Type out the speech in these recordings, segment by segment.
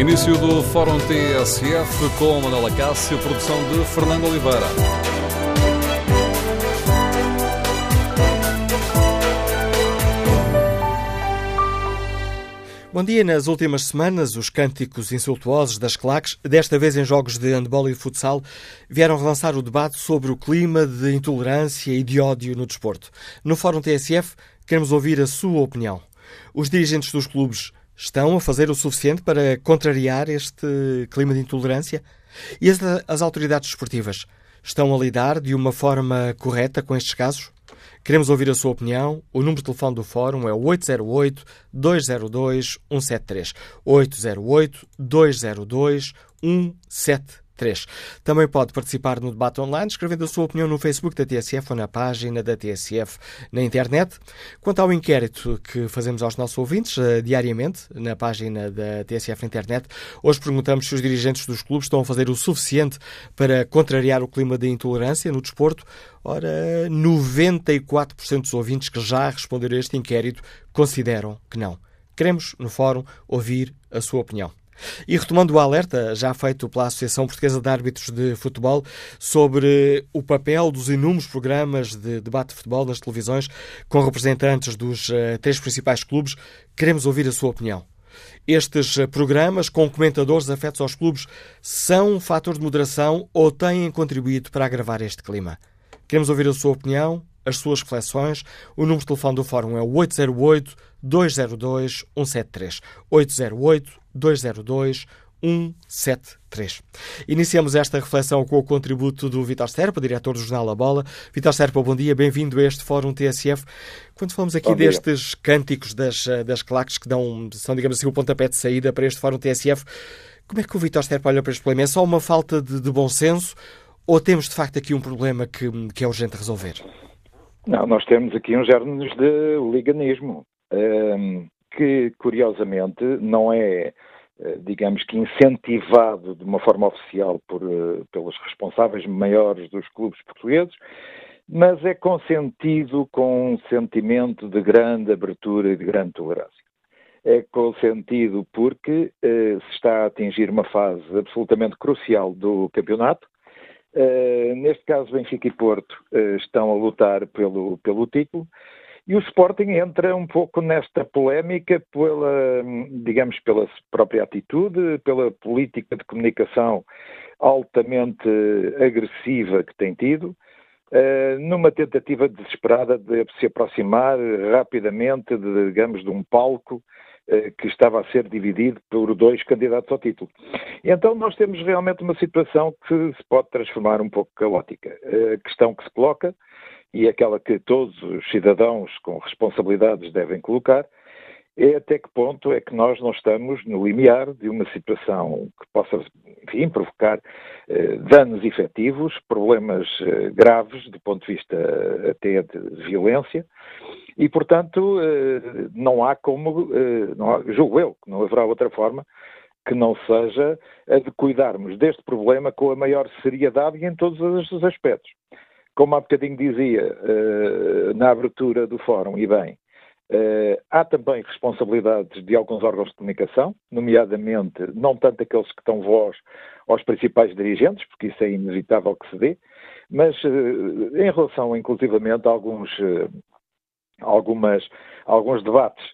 Início do Fórum TSF com Manuela Cássio, produção de Fernando Oliveira. Bom dia. Nas últimas semanas, os cânticos insultuosos das claques, desta vez em jogos de handball e futsal, vieram relançar o debate sobre o clima de intolerância e de ódio no desporto. No Fórum TSF, queremos ouvir a sua opinião. Os dirigentes dos clubes estão a fazer o suficiente para contrariar este clima de intolerância? E as, as autoridades desportivas estão a lidar de uma forma correta com estes casos? Queremos ouvir a sua opinião. O número de telefone do Fórum é 808-202-173. 808-202-173. 3. Também pode participar no debate online, escrevendo a sua opinião no Facebook da TSF ou na página da TSF na internet. Quanto ao inquérito que fazemos aos nossos ouvintes uh, diariamente na página da TSF na internet, hoje perguntamos se os dirigentes dos clubes estão a fazer o suficiente para contrariar o clima de intolerância no desporto. Ora, 94% dos ouvintes que já responderam a este inquérito consideram que não. Queremos, no fórum, ouvir a sua opinião. E retomando o alerta já feito pela Associação Portuguesa de Árbitros de Futebol sobre o papel dos inúmeros programas de debate de futebol nas televisões com representantes dos uh, três principais clubes, queremos ouvir a sua opinião. Estes uh, programas com comentadores afetos aos clubes são um fator de moderação ou têm contribuído para agravar este clima? Queremos ouvir a sua opinião, as suas reflexões. O número de telefone do Fórum é 808 202 173. 808 202 173. Iniciamos esta reflexão com o contributo do Vitor Serpa, diretor do jornal A Bola. Vitor Serpa, bom dia, bem-vindo a este Fórum TSF. Quando falamos aqui destes cânticos das, das claques que dão, são, digamos assim, o pontapé de saída para este Fórum TSF, como é que o Vitor Serpa olha para este problema? É só uma falta de, de bom senso ou temos de facto aqui um problema que, que é urgente resolver? Não, nós temos aqui uns germes de liganismo, que curiosamente não é, eh, digamos que incentivado de uma forma oficial por, eh, pelos responsáveis maiores dos clubes portugueses, mas é consentido com um sentimento de grande abertura e de grande tolerância. É consentido porque eh, se está a atingir uma fase absolutamente crucial do campeonato, Uh, neste caso, Benfica e Porto uh, estão a lutar pelo, pelo título. E o Sporting entra um pouco nesta polémica pela, digamos, pela própria atitude, pela política de comunicação altamente agressiva que tem tido, uh, numa tentativa desesperada de se aproximar rapidamente, de, digamos, de um palco eh, que estava a ser dividido por dois candidatos ao título. Então nós temos realmente uma situação que se pode transformar um pouco caótica. A questão que se coloca, e aquela que todos os cidadãos com responsabilidades devem colocar, é até que ponto é que nós não estamos no limiar de uma situação que possa, enfim, provocar eh, danos efetivos, problemas eh, graves do ponto de vista até de violência, e, portanto, eh, não há como, eh, não há, julgo eu, que não haverá outra forma que não seja a de cuidarmos deste problema com a maior seriedade e em todos os aspectos. Como há bocadinho dizia eh, na abertura do fórum, e bem, há também responsabilidades de alguns órgãos de comunicação, nomeadamente não tanto aqueles que dão voz aos principais dirigentes, porque isso é inevitável que se dê, mas em relação inclusivamente a alguns algumas, alguns debates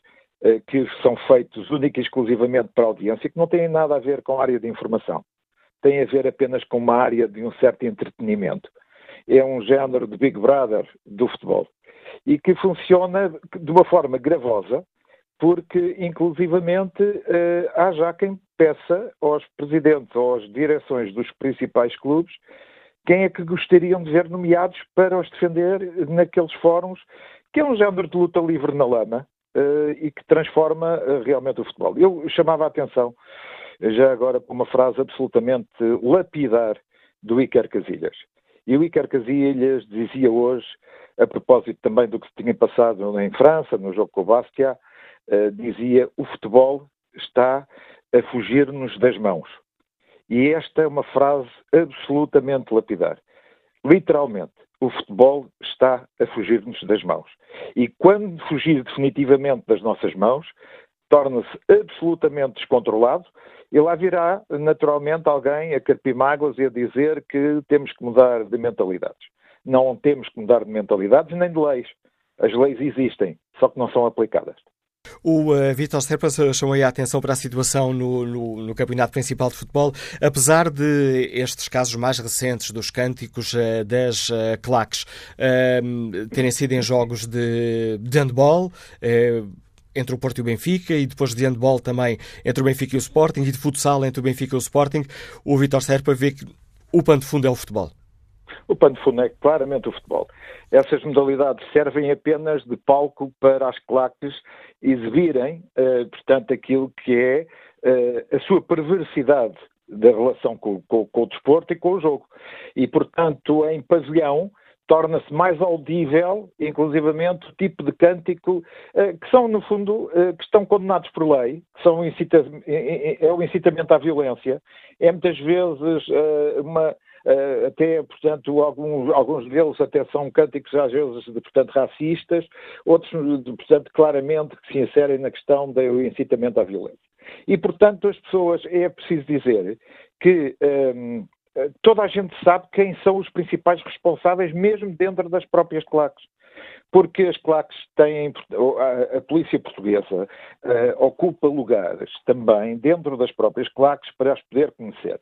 eh, que são feitos única e exclusivamente para a audiência, que não têm nada a ver com a área de informação. Tem a ver apenas com uma área de um certo entretenimento. É um género de Big Brother do futebol. E que funciona de uma forma gravosa, porque, inclusivamente, eh, há já quem peça aos presidentes ou às direções dos principais clubes quem é que gostariam de ver nomeados para os defender naqueles fóruns que é um género de luta livre na lama uh, e que transforma uh, realmente o futebol. Eu chamava a atenção, já agora, para uma frase absolutamente lapidar do Iker Casilhas. E o Iker Casilhas dizia hoje, a propósito também do que se tinha passado em França, no jogo com o Bastia, uh, dizia: o futebol está a fugir-nos das mãos. E esta é uma frase absolutamente lapidar. Literalmente, o futebol está a fugir-nos das mãos. E quando fugir definitivamente das nossas mãos, torna-se absolutamente descontrolado e lá virá naturalmente alguém a carpir mágoas e a dizer que temos que mudar de mentalidades. Não temos que mudar de mentalidades nem de leis. As leis existem, só que não são aplicadas. O uh, Vitor Serpa chamou a atenção para a situação no, no, no, Campeonato Principal de Futebol, apesar de estes casos mais recentes dos cânticos uh, das uh, claques uh, terem sido em jogos de, de handball, entre o Porto e o Benfica, e depois de handball também entre o Benfica e o Sporting, e de futsal entre o Benfica e o Sporting, o Vitor Serpa vê que o pano de fundo é o futebol. O pano de fundo é claramente o futebol. Essas modalidades servem apenas de palco para as claques exibirem, uh, portanto, aquilo que é uh, a sua perversidade da relação com, com, com, o desporto e com o jogo. E, portanto, em pavilhão torna-se mais audível, inclusivamente, o tipo de cântico uh, que são, no fundo, que estão condenados por lei, que são incita é o incitamento à violência, é muitas vezes uma Uh, até, portanto, alguns, alguns deles até são cânticos às vezes, portanto, racistas, outros, portanto, claramente que se inserem na questão do incitamento à violência. E, portanto, as pessoas, é preciso dizer que um, ehm, toda a gente sabe quem são os principais responsáveis, mesmo dentro das próprias claques porque as claques têm, a, a polícia portuguesa uh, ocupa lugares também dentro das próprias claques para as poder conhecer.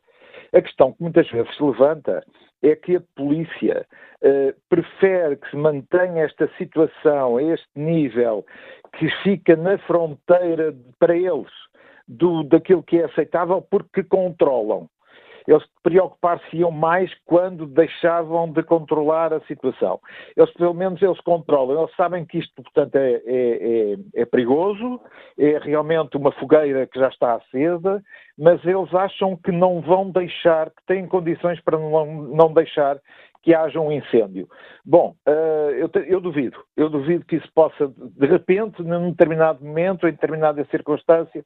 A questão que muitas vezes se levanta é que a polícia uh, prefere que se mantenha esta situação este nível que fica na fronteira para eles do, daquilo que é aceitável porque controlam eles preocupar-se-iam mais quando deixavam de controlar a situação. Eles, pelo menos, eles controlam. Eles sabem que isto, portanto, é, é, é, é perigoso, é realmente uma fogueira que já está acesa, mas eles acham que não vão deixar, que têm condições para não, não deixar que haja um incêndio. Bom, uh, eu, eu, duvido. Eu duvido que isso possa, de repente, num determinado momento, em determinada circunstância,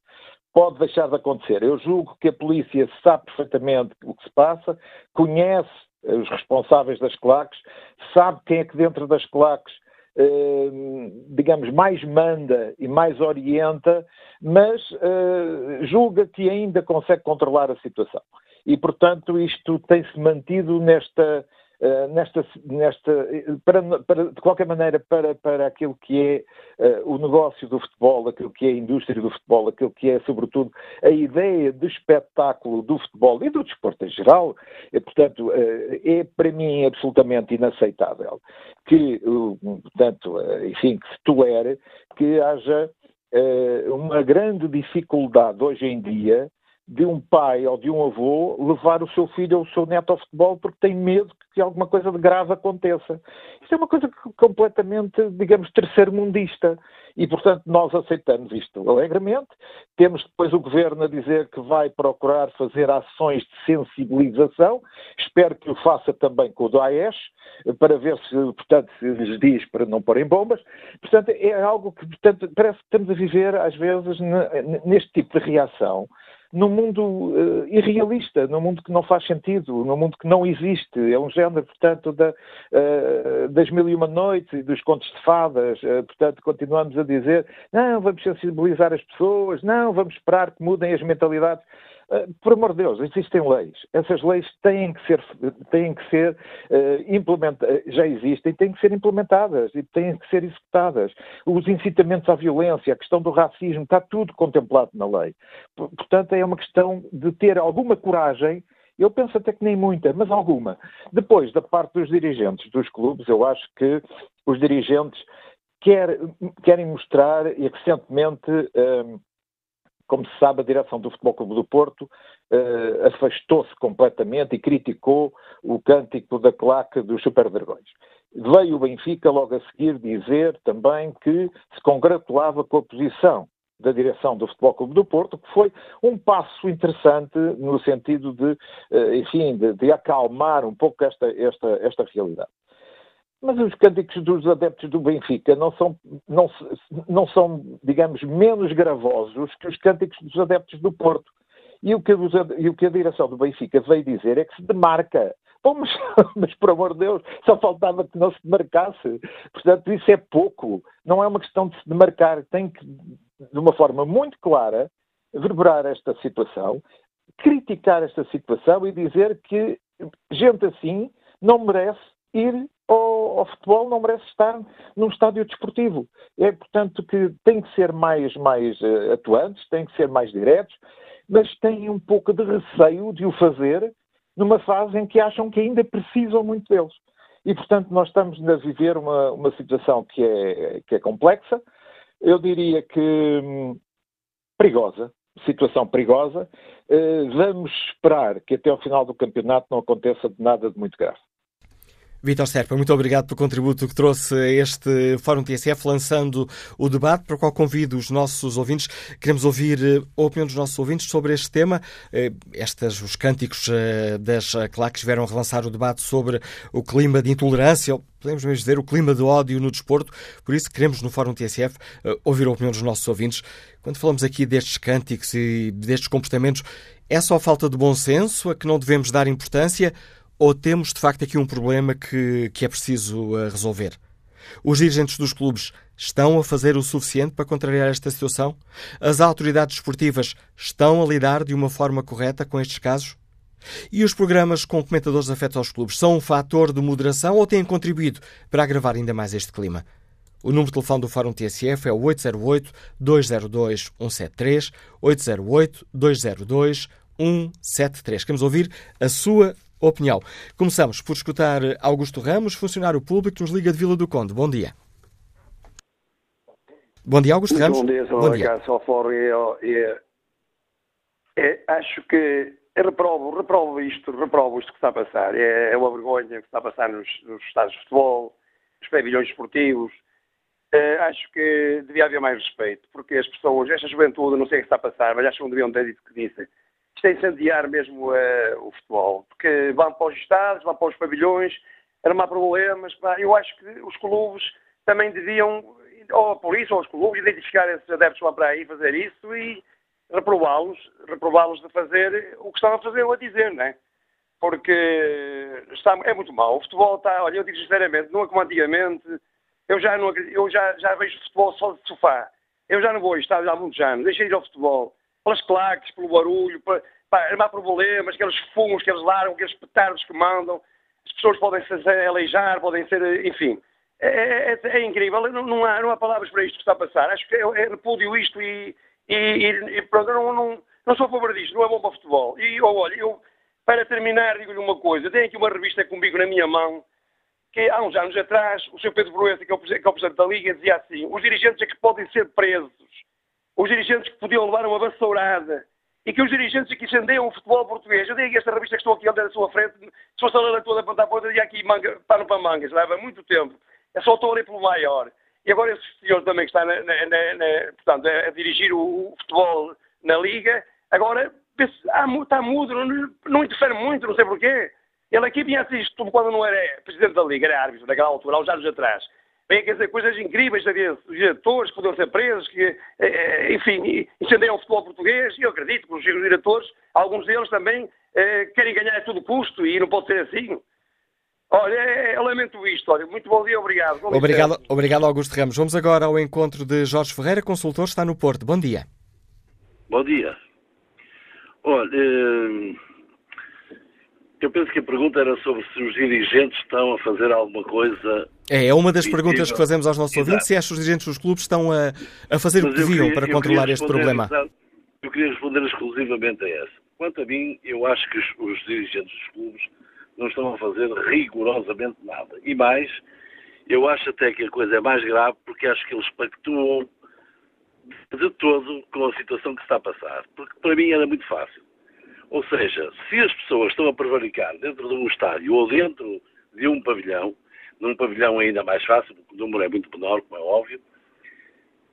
pode deixar de acontecer. Eu julgo que a polícia sabe perfeitamente o que se passa, conhece os responsáveis das claques, sabe quem é que dentro das claques, eh, digamos, mais manda e mais orienta, mas eh, julga que ainda consegue controlar a situação. E, portanto, isto tem-se mantido nesta, eh, nesta, nesta para, para, de qualquer maneira, para, para aquilo que é uh, o negócio do futebol, aquilo que é a indústria do futebol, aquilo que é, sobretudo, a ideia de espetáculo do futebol e do desporto em geral, e, portanto, uh, é para mim absolutamente inaceitável que, portanto, enfim, que se tolere que haja uma grande dificuldade hoje em dia de um pai ou de um avô levar o seu filho ou o seu neto ao futebol porque tem medo que alguma coisa de grave aconteça. Isto é uma coisa completamente, digamos, terceiro-mundista. E, portanto, nós aceitamos isto alegremente. Temos depois o governo a dizer que vai procurar fazer ações de sensibilização. Espero que o faça também com o Daesh, para ver se, portanto, se lhes diz para não porem bombas. Portanto, é algo que, portanto, parece que estamos a viver, às vezes, neste tipo de reação num mundo uh, irrealista, num mundo que não faz sentido, num mundo que não existe. É um género, portanto, da, uh, das mil e uma noites e dos contos de fadas. Uh, portanto, continuamos a dizer, não, vamos sensibilizar as pessoas, não, vamos esperar que mudem as mentalidades. Uh, por amor de Deus, existem leis. Essas leis têm que ser, têm que ser uh, implementadas, já existem, têm que ser implementadas e têm que ser executadas. Os incitamentos à violência, a questão do racismo, está tudo contemplado na lei. Portanto, é uma questão de ter alguma coragem eu penso até que nem muita, mas alguma. Depois, da parte dos dirigentes dos clubes, eu acho que os dirigentes quer, querem mostrar, e recentemente uh, como se sabe, a direção do Futebol Clube do Porto uh, afastou-se completamente e criticou o cântico da claque dos Super Dragões. Veio o Benfica logo a seguir dizer também que se congratulava com a posição da direção do Futebol Clube do Porto, que foi um passo interessante no sentido de, uh, enfim, de, de, acalmar um pouco esta, esta, esta realidade. Mas os cânticos dos adeptos do Benfica não são, não, não são, digamos, menos gravosos que os cânticos dos adeptos do Porto. E o, que, e o que a direção do Benfica veio dizer é que se demarca. Bom, mas, mas, por amor de Deus, só faltava que não se demarcasse. Portanto, isso é pouco. Não é uma questão de se demarcar. Tem que de uma forma muito clara, verberar esta situação, criticar esta situação e dizer que gente assim não merece ir ao, futebol, não merece estar num estádio desportivo. É, portanto, que tem que ser mais, mais uh, atuantes, tem que ser mais diretos, mas têm um pouco de receio de o fazer numa fase em que acham que ainda precisam muito deles. E, portanto, nós estamos a viver uma, uma situação que é, que é complexa, eu diria que hum, perigosa, situação perigosa. Uh, vamos esperar que até ao final do campeonato não aconteça nada de muito grave. Vitor Serpa, muito obrigado pelo contributo que trouxe a este Fórum TSF, lançando o debate para o qual convido os nossos ouvintes. Queremos ouvir eh, a opinião dos nossos ouvintes sobre este tema. Eh, estas, os cânticos eh, das claques vieram relançar o debate sobre o clima de intolerância, ou podemos mesmo dizer o clima de ódio no desporto. Por isso, queremos no Fórum TSF ouvir a opinião dos nossos ouvintes. Quando falamos aqui destes cânticos e destes comportamentos, é só falta de bom senso a que não devemos dar importância? Ou temos de facto aqui um problema que, que é preciso uh, resolver? Os dirigentes dos clubes estão a fazer o suficiente para contrariar esta situação? As autoridades esportivas estão a lidar de uma forma correta com estes casos? E os programas com comentadores afetos aos clubes são um fator de moderação ou têm contribuído para agravar ainda mais este clima? O número de telefone do Fórum TSF é o 808-202-173, 808-202-173. Queremos ouvir a sua opinião. Começamos por escutar Augusto Ramos, funcionário público que nos Liga de Vila do Conde. Bom dia. Bom dia, Augusto Ramos. Bom dia, Sr. Bom dia. Fórum e, e, acho que reprovo, reprovo isto, reprovo isto que está a passar. É, é uma vergonha que está a passar nos, nos estados de futebol, nos pavilhões esportivos. Uh, acho que devia haver mais respeito, porque as pessoas, esta juventude, não sei o que está a passar, mas acho que não deviam ter dito o que disse isto é incendiar mesmo uh, o futebol, porque vão para os estados, vão para os pavilhões, armar problemas. Pá. Eu acho que os clubes também deviam, ou a polícia ou os clubes, identificar esses adeptos lá para aí, fazer isso e reprová-los, reprová-los de fazer o que estão a fazer ou a dizer, não é? Porque está, é muito mau. O futebol está, olha, eu digo sinceramente, não é como antigamente. Eu já, não, eu já, já vejo futebol só de sofá. Eu já não vou estádio há muitos anos, deixei de ir ao futebol pelas claques, pelo barulho, para, para armar problemas, aqueles fumos que eles largam, aqueles petardos que mandam, as pessoas podem se aleijar, podem ser, enfim. É, é, é, é incrível, não, não, há, não há palavras para isto que está a passar. Acho que é, é repúdio isto e, e, e pronto, não, não, não sou a favor disto, não é bom para o futebol. E oh, olha, eu, para terminar, digo-lhe uma coisa: tenho aqui uma revista comigo na minha mão, que há uns anos atrás, o Sr. Pedro Proença, que é o Presidente da Liga, dizia assim: os dirigentes é que podem ser presos os dirigentes que podiam levar uma vassourada e que os dirigentes que incendeiam o futebol português, eu digo esta revista que estou aqui à sua frente, se fosse a ler toda a ponta a ponta, diria aqui manga, pano para mangas, leva muito tempo. Eu só estou ali pelo maior. E agora esse senhor também que está na, na, na, portanto, a, a, dirigir o, o, futebol na Liga, agora ah, está mudo, não, não interfere muito, não sei porquê. Ele aqui vinha assim isto quando não era presidente da Liga, era árbitro naquela altura, há uns anos atrás. Bem, quer dizer, coisas incríveis, havia diretores que podiam ser presos, que, eh, eh, enfim, incendeiam o futebol português, e eu acredito que os diretores, alguns deles também eh, querem ganhar a todo custo, e não pode ser assim. Olha, eu lamento isto. Olha, muito bom dia, obrigado. obrigado, obrigado, Augusto Ramos. Vamos agora ao encontro de Jorge Ferreira, consultor, está no Porto. Bom dia. Bom dia. Olha, eu penso que a pergunta era sobre se os dirigentes estão a fazer alguma coisa. É, é uma das perguntas que fazemos aos nossos Exato. ouvintes, se acham os dirigentes dos clubes estão a, a fazer Mas o que deviam para controlar este problema. Eu queria responder exclusivamente a essa. Quanto a mim, eu acho que os, os dirigentes dos clubes não estão a fazer rigorosamente nada. E mais, eu acho até que a coisa é mais grave porque acho que eles pactuam de todo com a situação que está a passar. Porque para mim era muito fácil ou seja, se as pessoas estão a prevaricar dentro de um estádio ou dentro de um pavilhão, num pavilhão ainda mais fácil, porque o número é muito menor, como é óbvio,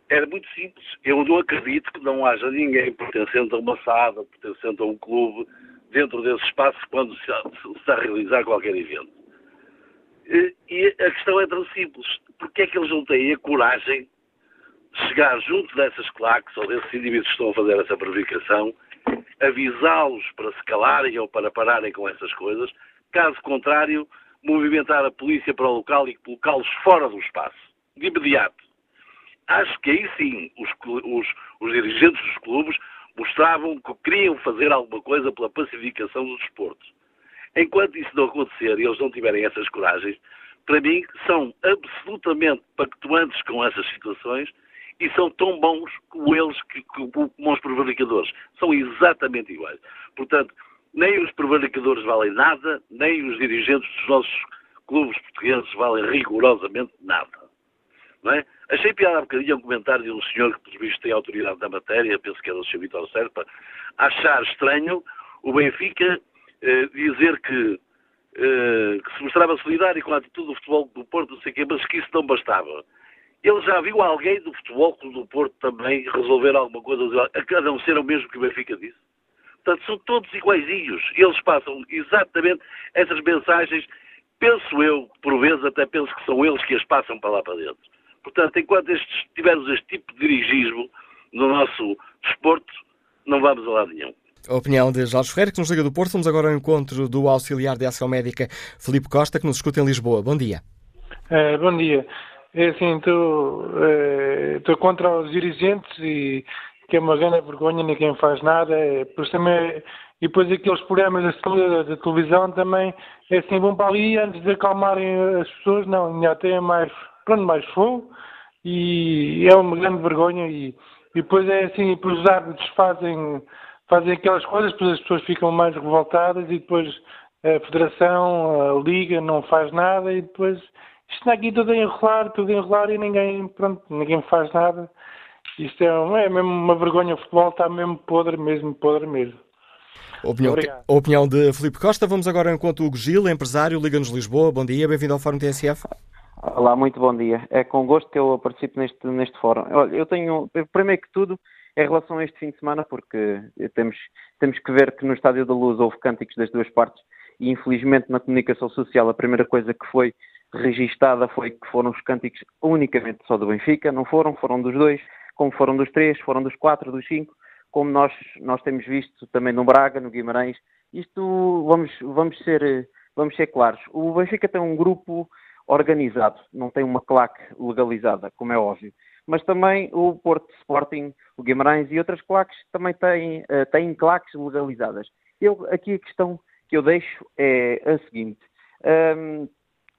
era muito simples. Eu não acredito que não haja ninguém pertencente a uma SAD, pertencente a um clube, dentro desse espaço, quando se está a realizar qualquer evento. E a questão é tão simples. Porquê é que eles não têm a coragem de chegar junto dessas claques ou desses indivíduos que estão a fazer essa prevaricação avisá-los para se calarem ou para pararem com essas coisas. Caso contrário, movimentar a polícia para o local e colocá-los fora do espaço, de imediato. acho que aí sim os, os, os dirigentes dos clubes mostravam que queriam fazer alguma coisa pela pacificação do desporto. Enquanto isso não acontecer e eles não tiverem essas coragens, para mim são absolutamente pactuantes com essas situações e são tão bons como eles, que, como os prevaricadores. São exatamente iguais. Portanto, nem os prevaricadores valem nada, nem os dirigentes dos nossos clubes portugueses valem rigorosamente nada. Não é? Achei piada um bocadinho um comentário de um senhor que, por visto, tem autoridade na matéria, penso que era o Sr. Vitor Serpa, achar estranho o Benfica eh, dizer que, eh, que, se mostrava solidário com a atitude do futebol do Porto, não sei o quê, mas que isso não bastava. Ele já viu alguém do futebol do Porto também resolver alguma coisa, a não ser o mesmo que o Benfica disse? Portanto, são todos iguaizinhos. Eles passam exatamente essas mensagens, penso eu, por vezes até penso que são eles que as passam para lá para dentro. Portanto, enquanto estes, tivermos este tipo de dirigismo no nosso desporto, não vamos a lado nenhum. A opinião de Jorge Ferreira, que nos liga do Porto. Vamos agora ao encontro do auxiliar de ação médica Felipe Costa, que nos escuta em Lisboa. Bom dia. É, bom dia. É assim, estou é, contra os dirigentes e que é uma grande vergonha, ninguém faz nada. É, também, e depois aqueles programas da, da, televisão também é assim, vão para ali antes de acalmarem as pessoas, não, ainda têm mais pronto, mais fogo e é uma grande vergonha e, e depois é assim, depois os árbitros fazem, fazem aquelas coisas, depois as pessoas ficam mais revoltadas e depois a Federação, a Liga não faz nada e depois isto está aqui tudo a enrolar, tudo a enrolar e ninguém, pronto, ninguém faz nada. Isto é, é mesmo uma vergonha, o futebol está mesmo podre, mesmo podre mesmo. Opinião, opinião de Felipe Costa. Vamos agora enquanto Hugo Gil, empresário, Liga-nos Lisboa. Bom dia, bem-vindo ao Fórum TSF. Olá, muito bom dia. É com gosto que eu participo neste, neste fórum. Olha, eu tenho, primeiro que tudo, em relação a este fim de semana, porque temos, temos que ver que no Estádio da Luz houve cânticos das duas partes e infelizmente na comunicação social a primeira coisa que foi registada foi que foram os cânticos unicamente só do Benfica, não foram, foram dos dois, como foram dos três, foram dos quatro, dos cinco, como nós, nós temos visto também no Braga, no Guimarães. Isto, vamos, vamos, ser, vamos ser claros, o Benfica tem um grupo organizado, não tem uma claque legalizada, como é óbvio. Mas também o Porto Sporting, o Guimarães e outras claques também têm, uh, têm claques legalizadas. Eu, aqui a questão que eu deixo é a seguinte: um,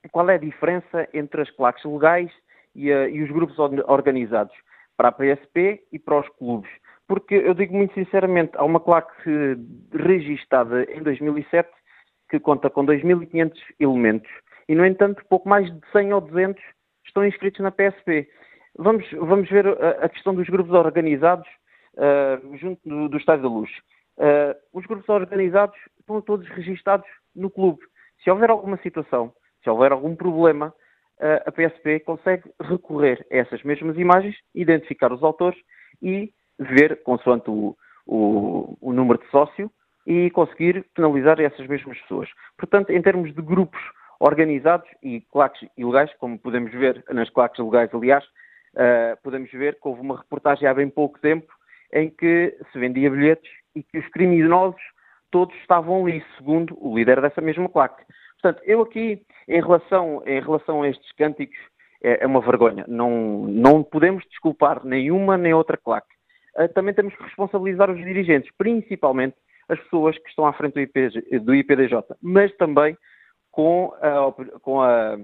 qual é a diferença entre as claques legais e, uh, e os grupos organizados para a PSP e para os clubes? Porque eu digo muito sinceramente, há uma claque registada em 2007 que conta com 2.500 elementos e, no entanto, pouco mais de 100 ou 200 estão inscritos na PSP. Vamos, vamos ver a, a questão dos grupos organizados uh, junto do, do Estádio da Luz. Uh, os grupos organizados estão todos registados no clube. Se houver alguma situação, se houver algum problema, a PSP consegue recorrer a essas mesmas imagens, identificar os autores e ver, consoante o, o, o número de sócio, e conseguir penalizar essas mesmas pessoas. Portanto, em termos de grupos organizados e claques ilegais, como podemos ver nas claques legais, aliás, uh, podemos ver que houve uma reportagem há bem pouco tempo em que se vendia bilhetes e que os criminosos todos estavam ali, segundo o líder dessa mesma claque. Portanto, eu aqui, em relação, em relação a estes cânticos, é, é uma vergonha. Não, não podemos desculpar nenhuma nem outra claque. Uh, também temos que responsabilizar os dirigentes, principalmente as pessoas que estão à frente do, IP, do IPDJ, mas também com a, com a,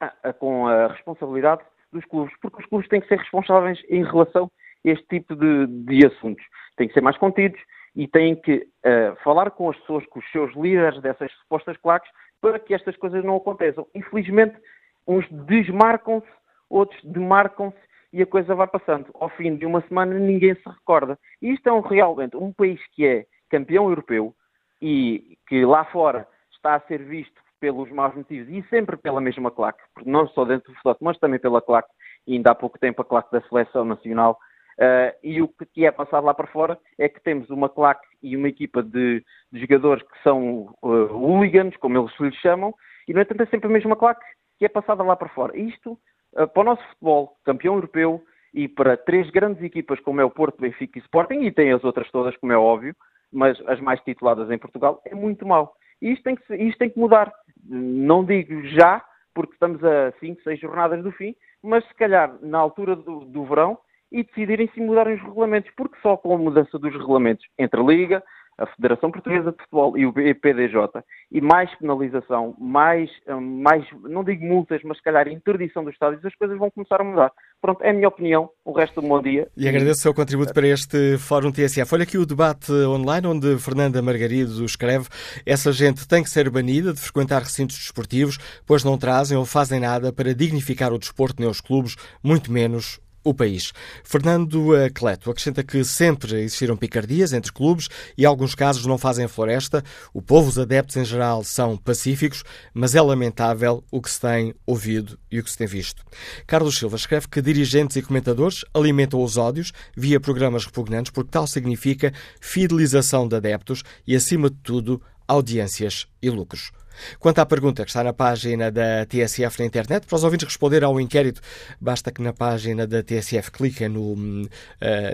a, com a responsabilidade dos clubes, porque os clubes têm que ser responsáveis em relação a este tipo de, de assuntos. Têm que ser mais contidos e têm que uh, falar com as pessoas, com os seus líderes dessas supostas claques, para que estas coisas não aconteçam. Infelizmente, uns desmarcam-se, outros demarcam-se e a coisa vai passando. Ao fim de uma semana, ninguém se recorda. E isto é um, realmente um país que é campeão europeu e que lá fora está a ser visto pelos maus motivos e sempre pela mesma claque, não só dentro do futebol, mas também pela claque, e ainda há pouco tempo a claque da seleção nacional. Uh, e o que é passado lá para fora é que temos uma claque e uma equipa de, de jogadores que são uh, hooligans, como eles lhes chamam, e no entanto é sempre a mesma claque que é passada lá para fora. Isto, uh, para o nosso futebol, campeão europeu, e para três grandes equipas como é o Porto, Benfica e Sporting, e tem as outras todas, como é óbvio, mas as mais tituladas em Portugal, é muito mau. E isto tem que, isto tem que mudar. Não digo já, porque estamos a 5, 6 jornadas do fim, mas se calhar na altura do, do verão e decidirem se mudarem os regulamentos, porque só com a mudança dos regulamentos entre a Liga, a Federação Portuguesa de Futebol e o EPDJ, e mais penalização, mais, hum, mais, não digo multas, mas se calhar interdição dos estádios, as coisas vão começar a mudar. Pronto, é a minha opinião. O resto do bom dia. E agradeço o seu contributo para este Fórum TSF. Olha aqui o debate online, onde Fernanda Margarido escreve: essa gente tem que ser banida de frequentar recintos desportivos, pois não trazem ou fazem nada para dignificar o desporto nos clubes, muito menos o país. Fernando Cleto acrescenta que sempre existiram picardias entre clubes e alguns casos não fazem floresta. O povo, os adeptos em geral, são pacíficos, mas é lamentável o que se tem ouvido e o que se tem visto. Carlos Silva escreve que dirigentes e comentadores alimentam os ódios via programas repugnantes porque tal significa fidelização de adeptos e, acima de tudo, audiências e lucros. Quanto à pergunta que está na página da TSF na internet, para os ouvintes responder ao inquérito, basta que na página da TSF cliquem no, uh,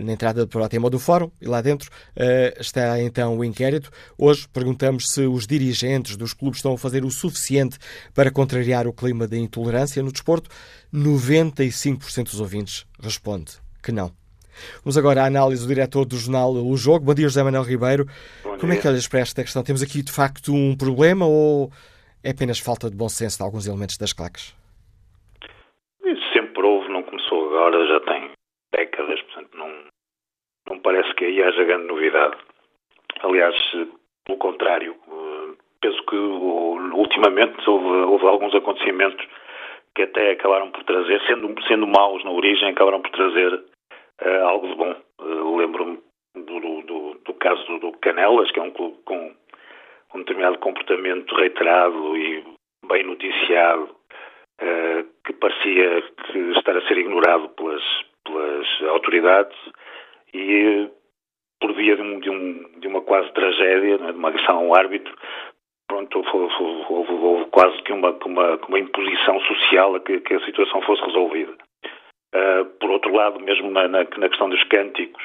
na entrada para o tema do fórum e lá dentro uh, está então o inquérito. Hoje perguntamos se os dirigentes dos clubes estão a fazer o suficiente para contrariar o clima de intolerância no desporto. 95% dos ouvintes responde que não. Vamos agora à análise do diretor do jornal O Jogo. Bom dia, José Manuel Ribeiro. Bom Como dia. é que olhas para esta questão? Temos aqui, de facto, um problema ou é apenas falta de bom senso de alguns elementos das claques? Isso sempre houve, não começou agora, já tem décadas, portanto não, não parece que aí haja grande novidade. Aliás, pelo contrário, eh, penso que ultimamente houve, houve alguns acontecimentos que até acabaram por trazer, sendo, sendo maus na origem, acabaram por trazer uh, algo de bom. Uh, Lembro-me do, do, do, caso do, Canelas, que é um clube com um determinado comportamento reiterado e bem noticiado, uh, que parecia que estar a ser ignorado pelas, pelas autoridades e por via de, um, de, um, de uma quase tragédia, é? de uma agressão ao árbitro, pronto, houve, houve, houve, quase que uma, uma, uma imposição social a que, que, a situação fosse resolvida. Uh, por outro lado, mesmo na, na, na questão dos cânticos,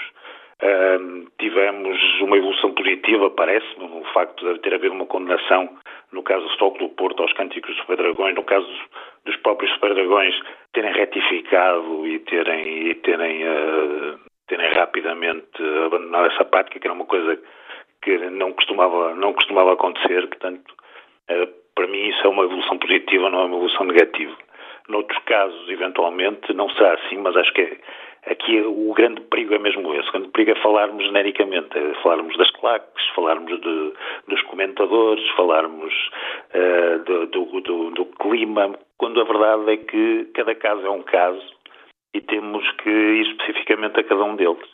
uh, tivemos uma evolução positiva, parece-me, o facto de ter havido uma condenação, no caso do Stock do Porto, aos cânticos dos Super-Dragões, no caso dos, dos próprios Super-Dragões terem retificado e terem, e terem, uh, terem rapidamente abandonado essa prática, que era uma coisa que não costumava, não costumava acontecer, portanto, para mim isso é uma evolução positiva, não é uma evolução negativa. Noutros casos, eventualmente, não será assim, mas acho que é, aqui o grande perigo é mesmo esse. O grande perigo é falarmos genericamente, é falarmos das claques, falarmos de, dos comentadores, falarmos uh, do, do, do, do, clima, quando a verdade é que cada caso é um caso e temos que ir especificamente a cada um deles.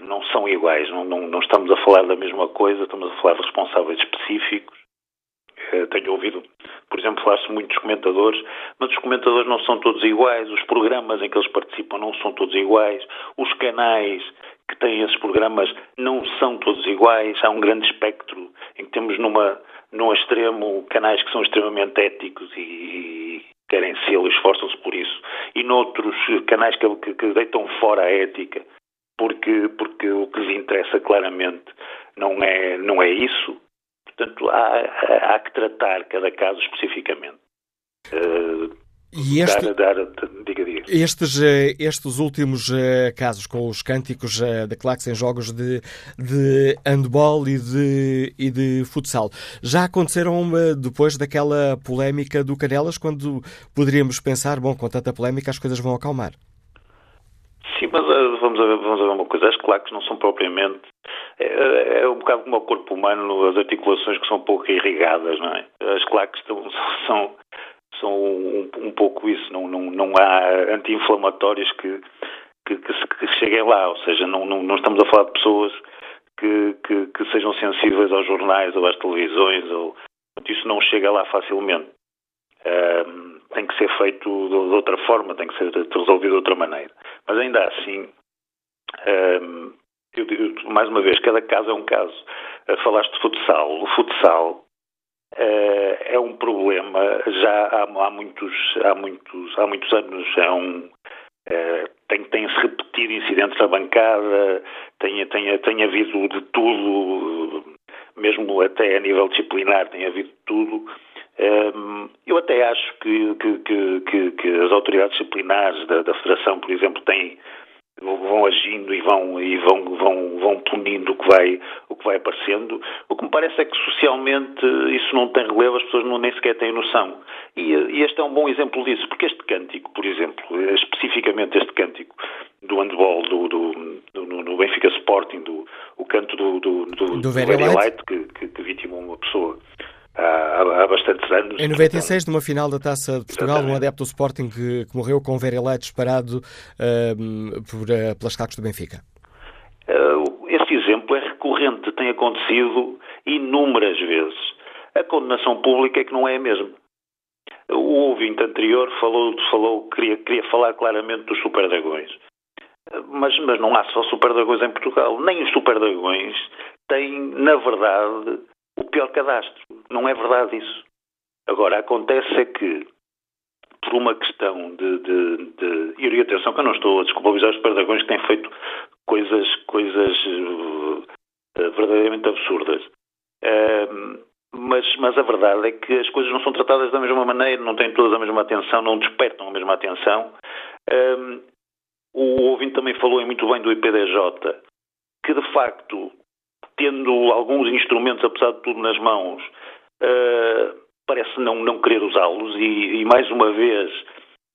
Não são iguais, não, não, não estamos a falar da mesma coisa, estamos a falar de responsáveis específicos tenho ouvido, por exemplo, falar-se muito dos comentadores, mas os comentadores não são todos iguais, os programas em que eles participam não são todos iguais, os canais que têm esses programas não são todos iguais, há um grande espectro em que temos numa, num extremo canais que são extremamente éticos e, e querem ser esforçam-se por isso, e noutros canais que, que, que deitam fora a ética, porque, porque o que lhes interessa claramente não é, não é isso, Portanto, há, há que tratar cada caso especificamente. Uh, e este, dar, dar, diga, diga. Estes, eh, estes últimos eh, casos com os cânticos da Claques em jogos de, de handball e de, e de futsal já aconteceram depois daquela polémica do Canelas, quando poderíamos pensar, bom, com tanta polémica as coisas vão acalmar? Sim, mas vamos a, ver, vamos a ver uma coisa. As claques não são propriamente é, é, um bocado como o corpo humano, as articulações que são pouco irrigadas, não é? As claques são, são um, um pouco isso, não, não, não há anti-inflamatórios que, que, que, que, cheguem lá, ou seja, não, não, não estamos a falar de pessoas que, que, que, sejam sensíveis aos jornais ou às televisões, ou, isso não chega lá facilmente. Tem que ser feito de, outra forma, tem que ser resolvido de outra maneira. Mas ainda assim, eu digo, mais uma vez, cada caso é um caso. Uh, falaste de futsal. O futsal uh, é um problema já há, há, muitos, há, muitos, há muitos anos. É um, uh, tem, tem-se repetido incidentes na bancada, tem, tem, tem havido de tudo, mesmo até a nível disciplinar, tem havido tudo. Eu até acho que, que, que, que as autoridades disciplinares da, da, Federação, por exemplo, têm, vão agindo e vão, e vão, vão, vão punindo o que, vai, o que vai aparecendo. O que me parece é que socialmente isso não tem relevo, as pessoas não, nem sequer têm noção. E, e este é um bom exemplo disso, porque este cântico, por exemplo, especificamente este cântico do handball, do, do, do, no Benfica Sporting, do, o canto do, do, do, do Very Light, Light que, que, que vitimou uma pessoa há, há bastantes anos. Em 96, numa final da Taça de Portugal, Exatamente. um adepto do Sporting que, que morreu com o Light disparado uh, por, uh, pelas cacos do Benfica. Uh, esse exemplo é recorrente, tem acontecido inúmeras vezes. A condenação pública é que não é a mesma. O ouvinte anterior falou, falou queria, queria falar claramente dos superdragões. Mas, mas não há só superdragões em Portugal. Nem os superdragões têm, na verdade, o pior cadastro. Não é verdade isso. Agora, acontece é que, por uma questão de, de, de e atenção que eu não estou a desculpabilizar os superdragões que têm feito coisas, coisas uh, verdadeiramente absurdas. Uh, mas, mas a verdade é que as coisas não são tratadas da mesma maneira, não têm todas a mesma atenção, não despertam a mesma atenção. Um, o ouvinte também falou muito bem do IPDJ, que de facto, tendo alguns instrumentos, apesar de tudo, nas mãos, uh, parece não, não querer usá-los e, e, mais uma vez,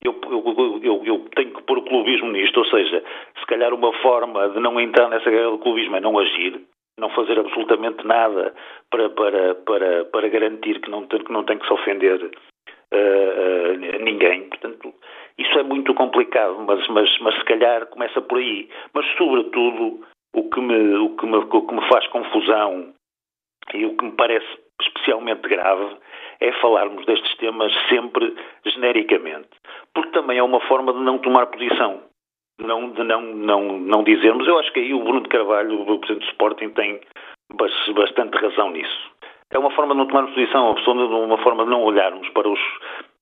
eu, eu, eu, eu, tenho que pôr o clubismo nisto, ou seja, se calhar uma forma de não entrar nessa guerra do clubismo é não agir, não fazer absolutamente nada para, para, para, para garantir que não, que não tem que se ofender uh, uh, ninguém. Portanto, isso é muito complicado, mas, mas, mas se calhar começa por aí. Mas, sobretudo, o que me, o que me, o que me faz confusão e o que me parece especialmente grave é falarmos destes temas sempre genericamente, porque também é uma forma de não tomar posição não, de não, não, não dizermos. Eu acho que aí o Bruno de Carvalho, o Presidente do Sporting, tem bastante razão nisso. É uma forma de não tomarmos posição, uma forma de não olharmos para os,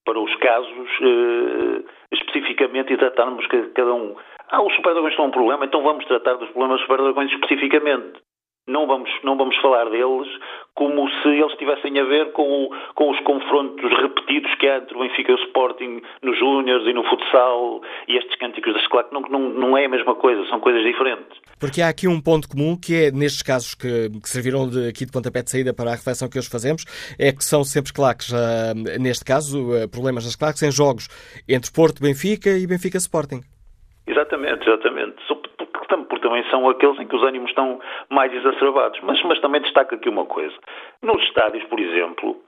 para os casos eh, especificamente e tratarmos cada um. Ah, os superdragões são um problema, então vamos tratar dos problemas dos superdragões especificamente não vamos, não vamos falar deles como se eles tivessem a ver com, com os confrontos repetidos que há entre o Benfica e o Sporting nos Júniors e no futsal e estes cânticos da escola, que não, não, não é a mesma coisa, são coisas diferentes. Porque há aqui um ponto comum que é, nestes casos que, que serviram de, aqui de pontapé de saída para a reflexão que hoje fazemos, é que são sempre claques, uh, neste caso, uh, problemas das claques em jogos entre Porto, Benfica e Benfica Sporting. Exatamente, exatamente porque também são aqueles em que os ânimos estão mais exacerbados. Mas, mas também destaco aqui uma coisa. Nos estádios, por exemplo,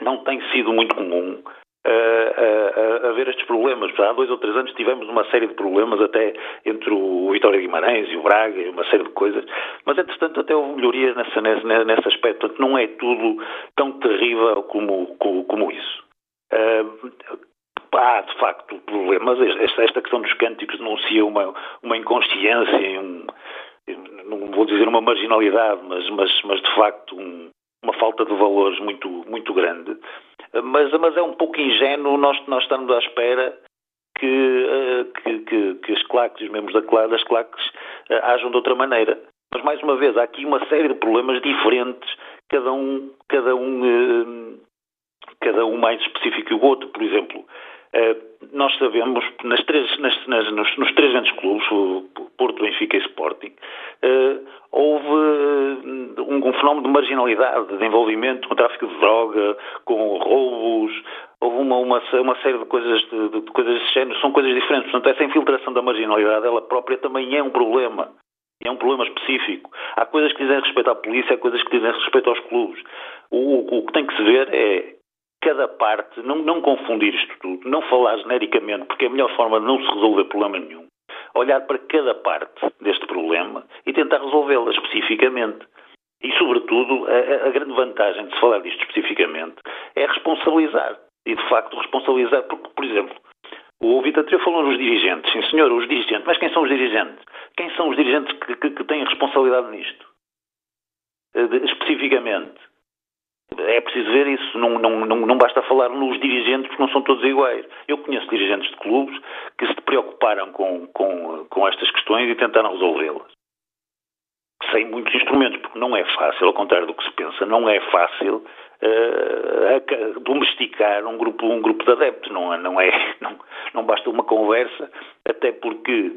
não tem sido muito comum uh, uh, haver estes problemas. Há dois ou três anos tivemos uma série de problemas até entre o Vitória Guimarães e o Braga e uma série de coisas, mas entretanto até houve melhorias nessa, nessa, nesse aspecto. Portanto, não é tudo tão terrível como, como, como isso. Uh, há, de facto, problemas. Esta, esta questão dos cânticos denuncia uma, uma inconsciência, um, não vou dizer uma marginalidade, mas, mas, mas de facto um, uma falta de valores muito, muito grande. Mas, mas é um pouco ingênuo nós, nós estamos à espera que, eh, que, que, que as claques, os membros da, das claques, eh, ajam de outra maneira. Mas, mais uma vez, há aqui uma série de problemas diferentes, cada um, cada um, eh, cada um mais específico que o outro. Por exemplo, eh, nós sabemos, nas três, nas, nas, nos, nos, três grandes clubes, Porto, Benfica e Sporting, uh, houve eh, um, um, fenómeno de marginalidade, de envolvimento com tráfico de droga, com roubos, houve uma, uma, uma série de coisas de, de, coisas desse género, são coisas diferentes. Portanto, essa infiltração da marginalidade, ela própria também é um problema. É um problema específico. Há coisas que dizem respeito à polícia, há coisas que dizem respeito aos clubes. O, o, o que tem que se ver é cada parte, não, não confundir isto tudo, não falar genericamente, porque é a melhor forma de não se resolver problema nenhum. Olhar para cada parte deste problema e tentar resolvê-la especificamente. E, sobretudo, a, a, grande vantagem de se falar disto especificamente é responsabilizar. E, de facto, responsabilizar, porque, por exemplo, o ouvinte anterior falou nos dirigentes. Sim, senhor, os dirigentes. Mas quem são os dirigentes? Quem são os dirigentes que, que, que têm responsabilidade nisto? Eh, especificamente é preciso ver isso. Não, não, não, não, basta falar nos dirigentes, porque não são todos iguais. Eu conheço dirigentes de clubes que se preocuparam com, com, com estas questões e tentaram resolvê-las. Sem muitos instrumentos, porque não é fácil, ao contrário do que se pensa, não é fácil uh, domesticar um grupo, um grupo de adeptos. Não, não, é, não, não basta uma conversa, até porque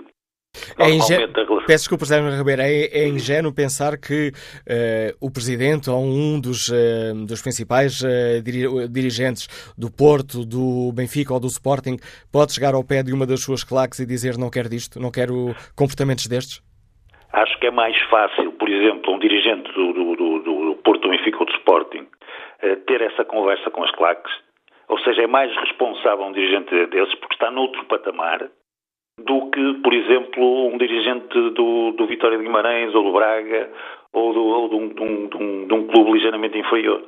é ingênuo, peço desculpa, José Ribeiro, é, é ingênuo pensar que uh, o Presidente ou um dos, uh, dos principais uh, dirigentes do Porto, do Benfica ou do Sporting pode chegar ao pé de uma das suas claques e dizer não quero disto, não quero comportamentos destes? Acho que é mais fácil, por exemplo, um dirigente do, do, do, do Porto, do Benfica ou do Sporting ter essa conversa com as claques, ou seja, é mais responsável um dirigente desses porque está noutro patamar do que, por exemplo, um dirigente do, do Vitória de Guimarães ou do Braga ou, do, ou de, um, de, um, de, um, de, um, clube ligeiramente inferior.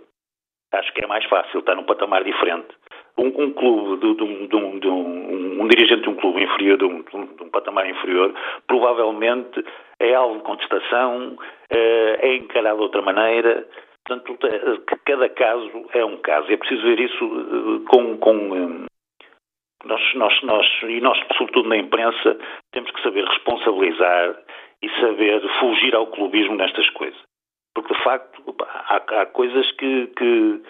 Acho que é mais fácil, está num patamar diferente. Um, um clube, de, um, um, dirigente de um clube inferior, de um, patamar inferior, provavelmente é alvo de contestação, eh, é encarado de outra maneira. Portanto, eh, cada caso é um caso. É preciso ver isso eh, com, com nós, nós, nós, e nós, sobretudo na imprensa, temos que saber responsabilizar e saber fugir ao clubismo nestas coisas. Porque, de facto, há, há coisas que, que,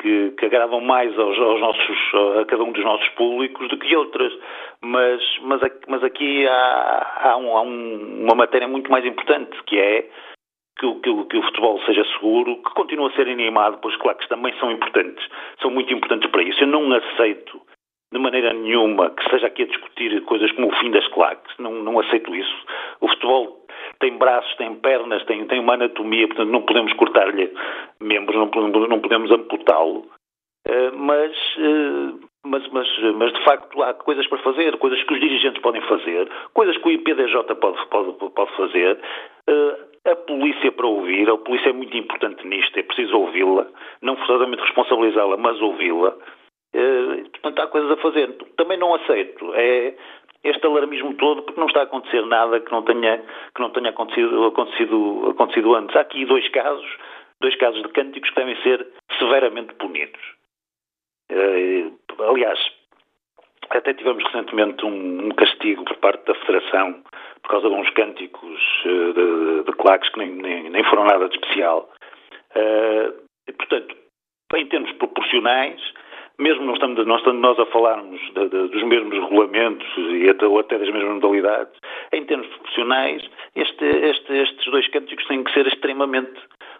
que, que, agradam mais aos, aos, nossos, a cada um dos nossos públicos do que outras. Mas, mas, mas aqui há, há, um, há um, uma matéria muito mais importante, que é que que, que o, futebol seja seguro, que continue a ser animado, pois claro que também são importantes, são muito importantes para isso. Eu não aceito de maneira nenhuma que esteja aqui a discutir coisas como o fim das claques. Não, não aceito isso. O futebol tem braços, tem pernas, tem, tem uma anatomia, portanto não podemos cortar-lhe membros, não podemos, não podemos amputá-lo. Uh, mas, uh, mas, mas, mas, de facto há coisas para fazer, coisas que os dirigentes podem fazer, coisas que o IPDJ pode, pode, pode fazer. Uh, a polícia para ouvir, a polícia é muito importante nisto, é preciso ouvi-la, não forçadamente responsabilizá-la, mas ouvi-la. Eh, portanto, há coisas a fazer. Também não aceito. É este alarmismo todo porque não está a acontecer nada que não tenha, que não tenha acontecido, acontecido, acontecido antes. Há aqui dois casos, dois casos de cânticos que devem ser severamente punidos. Eh, aliás, até tivemos recentemente um, castigo por parte da Federação por causa de uns cânticos eh, de, de claques que nem, nem, nem, foram nada de especial. E, portanto, em termos proporcionais, mesmo não estamos, não estamos nós a falarmos de, de, dos mesmos regulamentos e até, ou até das mesmas modalidades, em termos proporcionais, este, este, estes dois cânticos têm que ser extremamente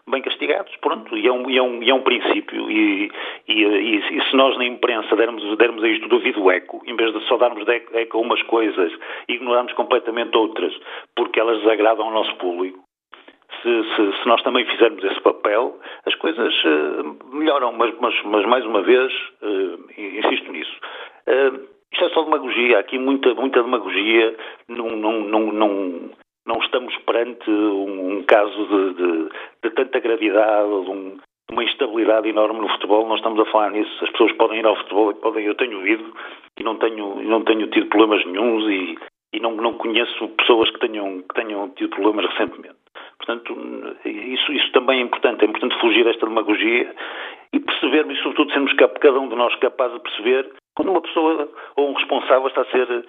bem castigados, pronto, e é um, e é um, e é um princípio, e, e, e, se nós na imprensa dermos, dermos a isto devido eco, em vez de só darmos eco a umas coisas ignorarmos completamente outras, porque elas desagradam ao nosso público, se, se, se, nós também fizermos esse papel, as coisas uh, melhoram, mas, mas, mas, mais uma vez, uh, insisto nisso. Uh, isto é só demagogia, há aqui muita, muita demagogia, não, não, não, não, não estamos perante um, um caso de, de, de, tanta gravidade, de um, uma instabilidade enorme no futebol, não estamos a falar nisso. As pessoas podem ir ao futebol, podem, eu tenho ido e não tenho, não tenho tido problemas nenhums e, e não, não conheço pessoas que tenham, que tenham tido problemas recentemente. Portanto, isso, isso também é importante. É importante fugir desta demagogia e percebermos, e sobretudo sermos cada um de nós capaz de perceber quando uma pessoa ou um responsável está a ser,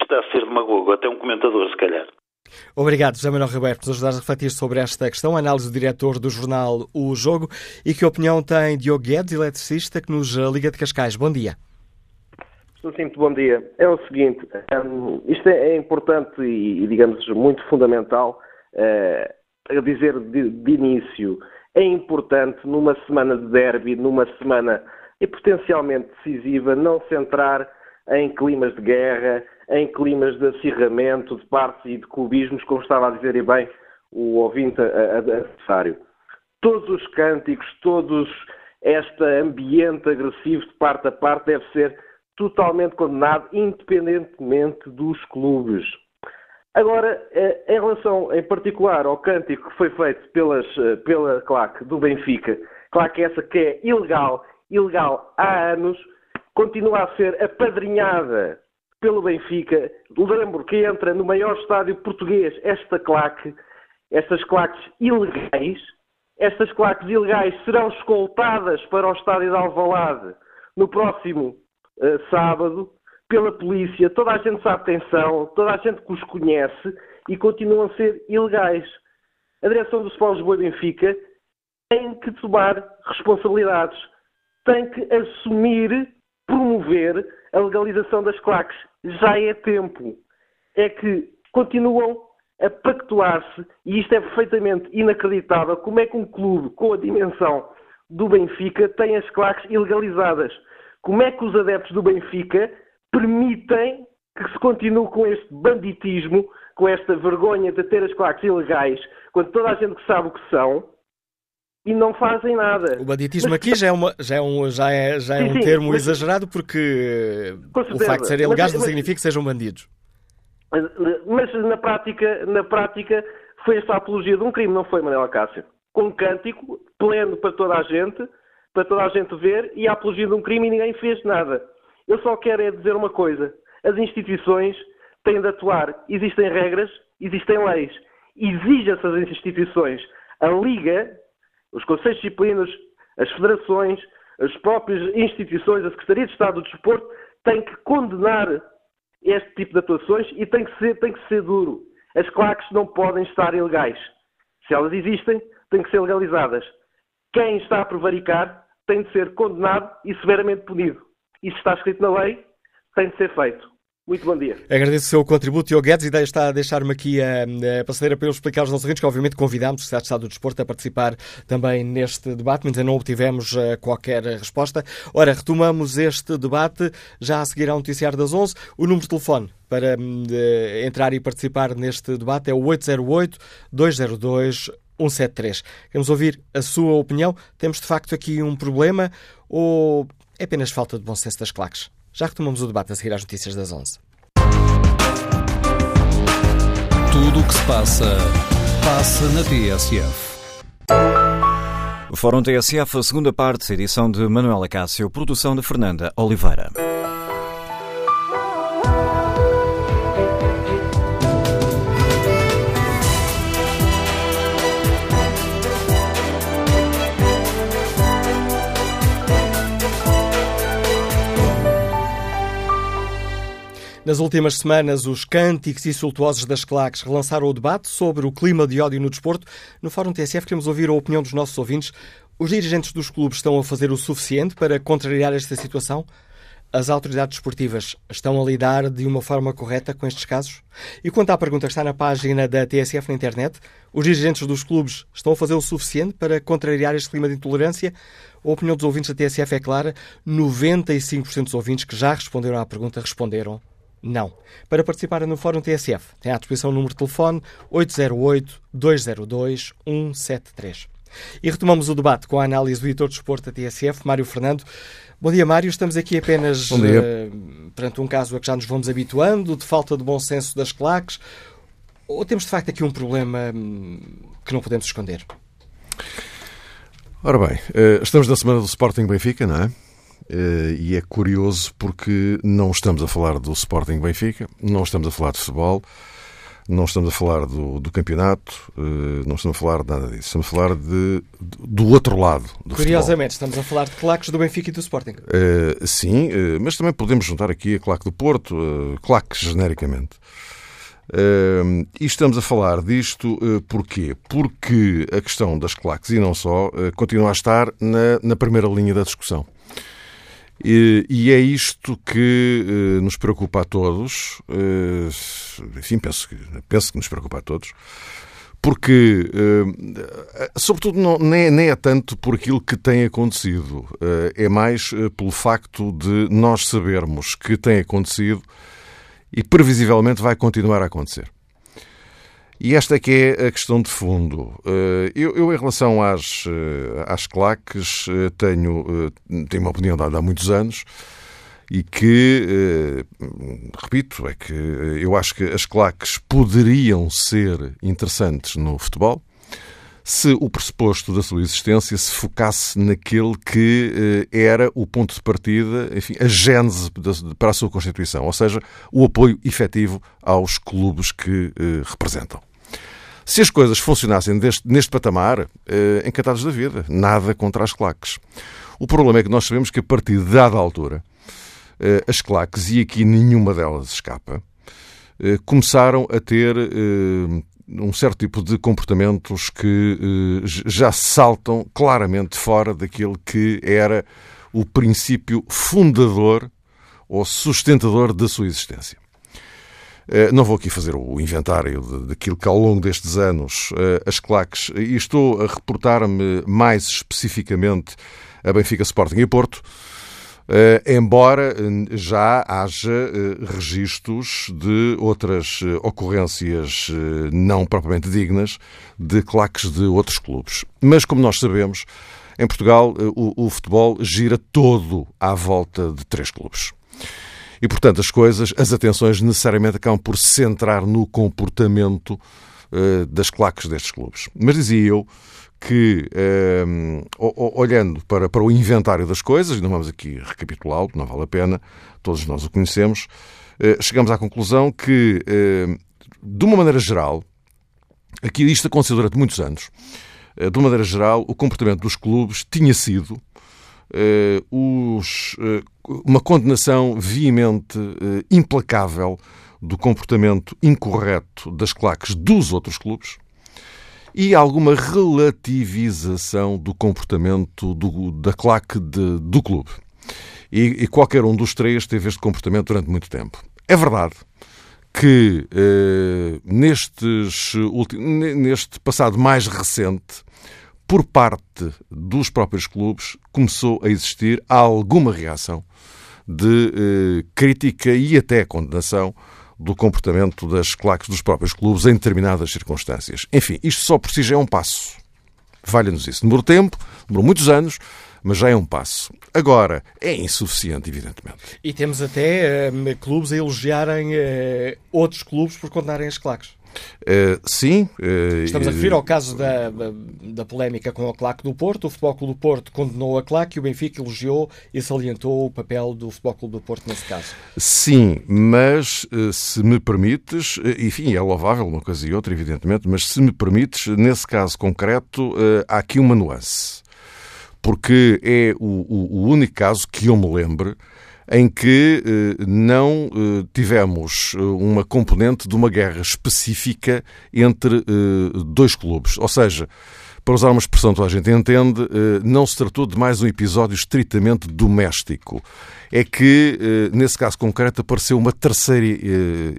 está a ser demagogo, até um comentador, se calhar. Obrigado, José Manuel Ribeiro, por nos ajudar a refletir sobre esta questão. Análise do diretor do jornal O Jogo. E que opinião tem Diogo Guedes, eletricista, que nos liga de Cascais? Bom dia. Sim, muito bom dia. É o seguinte, um, isto é, é, importante e, digamos, muito fundamental uh, a dizer de, de, início, é importante numa semana de derby, numa semana e potencialmente decisiva, não centrar em climas de guerra, em climas de acirramento, de partes e de clubismos, como estava a dizer e bem o ouvinte adversário. Todos os cânticos, todos este ambiente agressivo de parte a parte deve ser totalmente condenado, independentemente dos clubes. Agora, eh, em relação em particular ao cântico que foi feito pelas, eh, pela claque do Benfica, claque essa que é ilegal, ilegal há anos, continua a ser apadrinhada pelo Benfica. Lembro que entra no maior estádio português esta claque, estas claques ilegais, estas claques ilegais serão escoltadas para o estádio de Alvalade no próximo uh, sábado pela polícia, toda a gente sabe quem são, toda a gente que os conhece e continuam a ser ilegais. A direção do Sport Lisboa Benfica tem que tomar responsabilidades, tem que assumir, promover a legalização das claques. Já é tempo. É que continuam a pactuar-se, e isto é perfeitamente inacreditável, como é que um clube com a dimensão do Benfica tem as claques ilegalizadas. Como é que os adeptos do Benfica permitem que se continue com este banditismo, com esta vergonha de ter as claques ilegais, quando toda a gente sabe o que são, e não fazem nada. O banditismo mas, aqui já é, uma, já é um, já é, já é sim, um termo mas, exagerado porque o facto de serem ilegais não significa que sejam bandidos. Mas na prática, na prática foi esta apologia de um crime, não foi, Manela Cássio? Com um cântico pleno para toda a gente, para toda a gente ver, e a apologia de um crime e ninguém fez nada. Eu só quero é dizer uma coisa. As instituições têm de atuar. Existem regras, existem leis. Exige-se às instituições. A Liga, os Conselhos de Disciplinas, as federações, as próprias instituições, a Secretaria de Estado do Desporto, têm que condenar este tipo de atuações e tem que ser, tem que ser duro. As claques não podem estar ilegais. Se elas existem, têm que ser legalizadas. Quem está a prevaricar tem de ser condenado e severamente punido. Isso está escrito na lei, tem de ser feito. Muito bom dia. Agradeço o seu contributo, Diogo Guedes, e está a deixar-me aqui a, a passadeira para eu explicar aos nossos ouvintes que, obviamente, convidámos o Secretário de Estado do Desporto a participar também neste debate, mas ainda não obtivemos uh, qualquer resposta. Ora, retomamos este debate já a seguir ao noticiário das 11. O número de telefone para uh, entrar e participar neste debate é o 808-202. 173. Queremos ouvir a sua opinião. Temos de facto aqui um problema ou é apenas falta de bom senso das claques? Já retomamos o debate a seguir às notícias das 11. Tudo o que se passa, passa na TSF. Fórum TSF, a segunda parte, edição de Manuela Cássio, produção de Fernanda Oliveira. Nas últimas semanas, os cânticos insultuosos das claques relançaram o debate sobre o clima de ódio no desporto. No Fórum TSF queremos ouvir a opinião dos nossos ouvintes. Os dirigentes dos clubes estão a fazer o suficiente para contrariar esta situação? As autoridades desportivas estão a lidar de uma forma correta com estes casos? E quanto à pergunta que está na página da TSF na internet, os dirigentes dos clubes estão a fazer o suficiente para contrariar este clima de intolerância? A opinião dos ouvintes da TSF é clara: 95% dos ouvintes que já responderam à pergunta responderam não. Para participar no Fórum TSF, tem à disposição o número de telefone 808-202-173. E retomamos o debate com a análise do editor de desporto da TSF, Mário Fernando. Bom dia, Mário. Estamos aqui apenas uh, perante um caso a que já nos vamos habituando, de falta de bom senso das claques, ou temos de facto aqui um problema hum, que não podemos esconder? Ora bem, uh, estamos na semana do Sporting Benfica, não é? Uh, e é curioso porque não estamos a falar do Sporting Benfica, não estamos a falar de futebol, não estamos a falar do, do campeonato, uh, não estamos a falar de nada disso. Estamos a falar de, do outro lado do Curiosamente, futebol. estamos a falar de claques do Benfica e do Sporting. Uh, sim, mas também podemos juntar aqui a claque do Porto, claques genericamente. Uh, e estamos a falar disto uh, porquê? Porque a questão das claques e não só uh, continua a estar na, na primeira linha da discussão. E, é isto que uh, nos preocupa a todos, uh, enfim, penso que, penso que nos preocupa a todos, porque, uh, sobretudo, nem, é tanto por aquilo que tem acontecido, é mais pelo facto de nós sabermos que tem acontecido e previsivelmente vai continuar a acontecer. E esta que é a questão de fundo. Eh, eu, eu em relação às, eh, às claques, eh, tenho, tenho uma opinião dada há muitos anos e que, repito, é que eu acho que as claques poderiam ser interessantes no futebol se o pressuposto da sua existência se focasse naquele que era o ponto de partida, enfim, a gênese para a sua Constituição, ou seja, o apoio efetivo aos clubes que representam. Se as coisas funcionassem deste, neste patamar, eh, encantados da vida, nada contra as claques. O problema é que nós sabemos que a partir de dada altura, eh, as claques, e aqui nenhuma delas escapa, eh, começaram a ter um certo tipo de comportamentos que já saltam claramente fora daquilo que era o princípio fundador ou sustentador da sua existência. Não vou aqui fazer o inventário daquilo que ao longo destes anos as claques, e estou a reportar-me mais especificamente a Benfica, Sporting e Porto, Uh, embora já haja registros de outras ocorrências não propriamente dignas de claques de outros clubes. Mas, como nós sabemos, em Portugal o, o, futebol gira todo à volta de três clubes. E, portanto, as coisas, as atenções necessariamente acabam por se centrar no comportamento das claques destes clubes. Mas dizia eu que, eh, olhando para, para o inventário das coisas, não vamos aqui recapitulá-lo, não vale a pena, todos nós o conhecemos, eh, chegamos à conclusão que, eh, de uma maneira geral, aqui isto aconteceu durante muitos anos, de uma maneira geral, o comportamento dos clubes tinha sido os, uma condenação veemente, implacável do comportamento incorreto das claques dos outros clubes e alguma relativização do comportamento do, da claque de, do clube. E, e, qualquer um dos três teve este comportamento durante muito tempo. É verdade que eh, nestes, neste passado mais recente, por parte dos próprios clubes, começou a existir alguma reação de eh, crítica e até condenação do comportamento das claques dos próprios clubes em determinadas circunstâncias. Enfim, isto só por si já é um passo. Valha-nos isso. Demorou tempo, demorou muitos anos, mas já é um passo. Agora, é insuficiente, evidentemente. E temos até uh, clubes a elogiarem uh, outros clubes por condenarem as claques. Uh, sim. Uh, Estamos a referir ao caso da, da polémica com a claque do Porto. O Futebol Clube do Porto condenou a claque e o Benfica elogiou e salientou o papel do Futebol Clube do Porto nesse caso. Sim, mas se me permites, enfim, é louvável uma coisa e outra, evidentemente, mas se me permites, nesse caso concreto, há aqui uma nuance. Porque é o, o, o único caso que eu me lembre em que eh, não eh, tivemos eh, uma componente de uma guerra específica entre dois clubes. Ou seja, para usar uma expressão que a gente entende, não se tratou de mais um episódio estritamente doméstico. É que, nesse caso concreto, apareceu uma terceira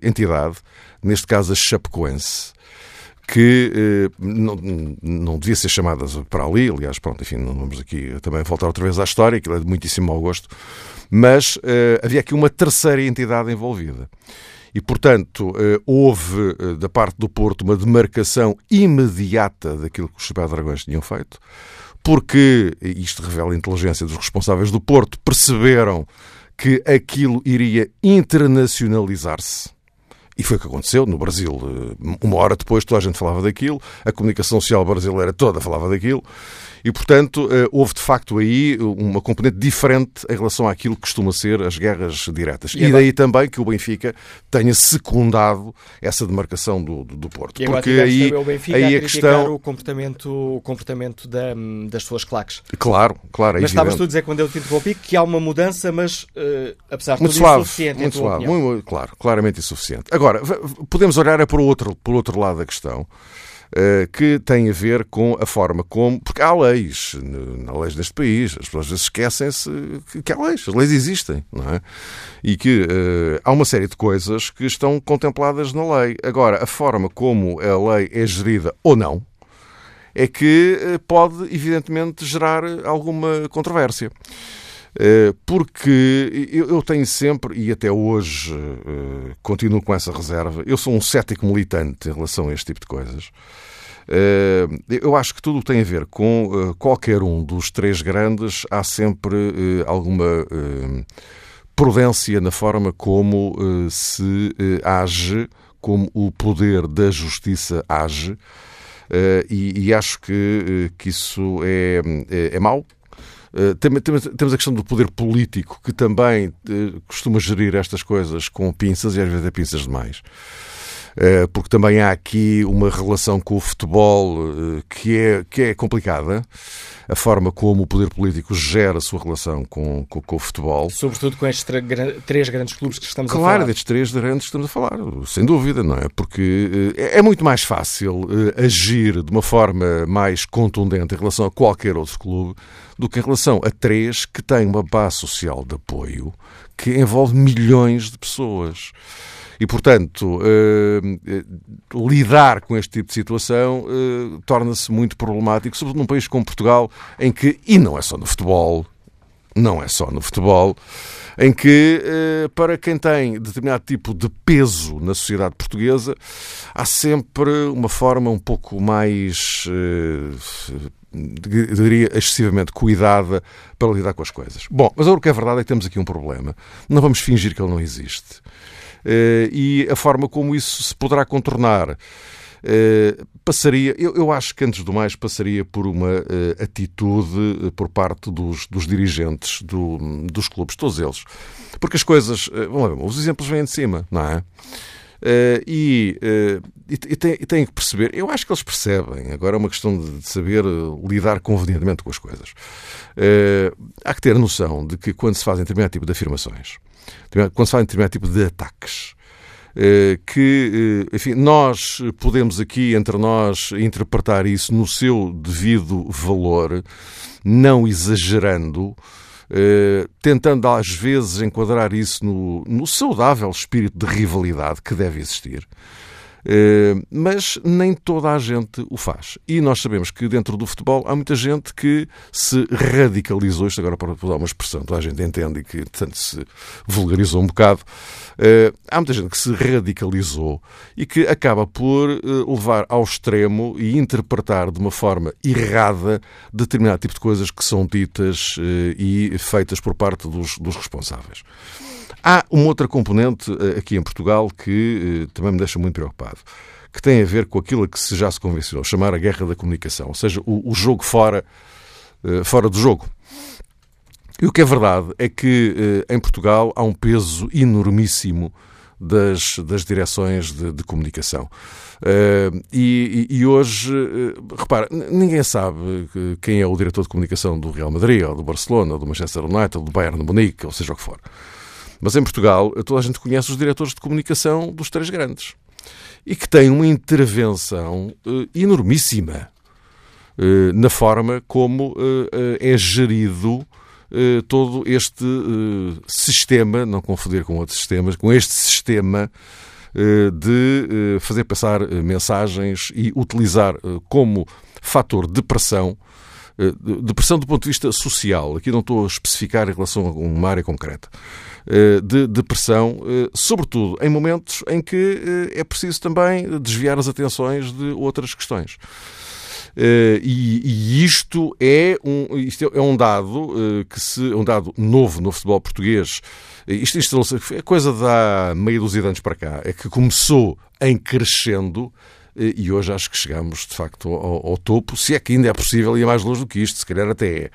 entidade, neste caso a Chapecoense que eh, não, não devia ser chamada para ali, aliás, pronto, enfim, não vamos aqui também voltar outra vez à história, aquilo é de muitíssimo mau gosto, mas uh, havia aqui uma terceira entidade envolvida. E, portanto, uh, houve da parte do Porto uma demarcação imediata daquilo que os Chapéu Dragões tinham feito, porque, isto revela a inteligência dos responsáveis do Porto, perceberam que aquilo iria internacionalizar-se. E foi o que aconteceu no Brasil. Uma hora depois toda a gente falava daquilo, a comunicação social brasileira toda falava daquilo. E, portanto, eh, houve de facto aí uma componente diferente em relação àquilo que costuma ser as guerras diretas. E, e daí também que o Benfica tenha secundado essa demarcação do, do, do Porto. E Porque aí, o Benfica aí a, a questão. O comportamento, o comportamento da, das suas claques. Claro, claro. É mas estavas tu a dizer, quando eu te interrompi, que há uma mudança, mas uh, apesar de muito tudo suave, insuficiente. Muito suave, muito, claro, claramente insuficiente. Agora, podemos olhar é para o outro, para o outro lado da questão. Eh, que tem a ver com a forma como. Porque há leis, há leis neste país, as pessoas esquecem-se que há leis, as leis existem, não é? E que uh, há uma série de coisas que estão contempladas na lei. Agora, a forma como a lei é gerida ou não é que uh, pode, evidentemente, gerar alguma controvérsia. Eh, porque eu tenho sempre, e até hoje eh, continuo com essa reserva, eu sou um cético militante em relação a este tipo de coisas. Eh, eu acho que tudo tem a ver com qualquer um dos três grandes, há sempre alguma prudência na forma como se age, como o poder da justiça age. e, acho que, que isso é, é, é mau, temos a questão do poder político, que também eh, costuma gerir estas coisas com pinças e às vezes é pinças demais. Eh, porque também há aqui uma relação com o futebol eh, que é, que é complicada, a forma como o poder político gera a sua relação com, com, com o futebol. Sobretudo com estes três grandes clubes que estamos claro, a falar. Claro, destes três grandes que estamos a falar, sem dúvida, não é? Porque é muito mais fácil agir de uma forma mais contundente em relação a qualquer outro clube do que em relação a três que têm uma base social de apoio que envolve milhões de pessoas. E, portanto, eh, eh, lidar com este tipo de situação eh, torna-se muito problemático, sobretudo num país como Portugal, em que, e não é só no futebol, não é só no futebol, em que, para quem tem determinado tipo de peso na sociedade portuguesa, há sempre uma forma um pouco mais, diria, excessivamente cuidada para lidar com as coisas. Bom, mas o que é verdade é que temos aqui um problema. Não vamos fingir que ele não existe. Eh, e a forma como isso se poderá contornar eh, passaria, eu, eu, acho que antes do mais passaria por uma uh, atitude por parte dos, dos dirigentes do, dos clubes, todos eles. Porque as coisas, uh, os exemplos vêm de cima, não é? Uh, e, e, e têm que perceber, eu acho que eles percebem, agora é uma questão de, de saber lidar convenientemente com as coisas. há que ter noção de que quando se fazem determinado tipo de afirmações, quando se fala em determinado tipo de ataques, eh, que, eh, enfim, nós podemos aqui, entre nós, interpretar isso no seu devido valor, não exagerando, eh, tentando às vezes enquadrar isso no, no saudável espírito de rivalidade que deve existir. Eh, mas nem toda a gente o faz. E nós sabemos que dentro do futebol há muita gente que se radicalizou, isto agora para usar uma expressão, toda a gente entende e que tanto se vulgarizou um bocado. Eh, há muita gente que se radicalizou e que acaba por eh, levar ao extremo e interpretar de uma forma errada determinado tipo de coisas que são ditas e feitas por parte dos, dos responsáveis. Há uma outra componente aqui em Portugal que também me deixa muito preocupado, que tem a ver com aquilo que se já se convencionou chamar a guerra da comunicação, ou seja, o, o jogo fora, eh, fora do jogo. E o que é verdade é que em Portugal há um peso enormíssimo das, das direções de, de comunicação. Uh, e, e, hoje, repara, ninguém sabe quem é o diretor de comunicação do Real Madrid, ou do Barcelona, ou do Manchester United, ou do Bayern de Munique, ou seja o que for. Mas em Portugal, toda a gente conhece os diretores de comunicação dos três grandes e que têm uma intervenção uh, enormíssima uh, na forma como uh, é gerido todo este sistema, não confundir com outros sistemas, com este sistema de fazer passar mensagens e utilizar como fator de pressão de pressão do ponto de vista social, aqui não estou a especificar em relação a uma área concreta, eh, de depressão, eh, sobretudo em momentos em que eh, é preciso também desviar as atenções de outras questões. E, isto é um, isto é um dado que se, um dado novo no futebol português. Isto instalou-se, é coisa da meia dúzia de anos para cá, é que começou em crescendo e hoje acho que chegamos de facto ao, ao topo, se é que ainda é possível ir mais longe do que isto, se calhar até é.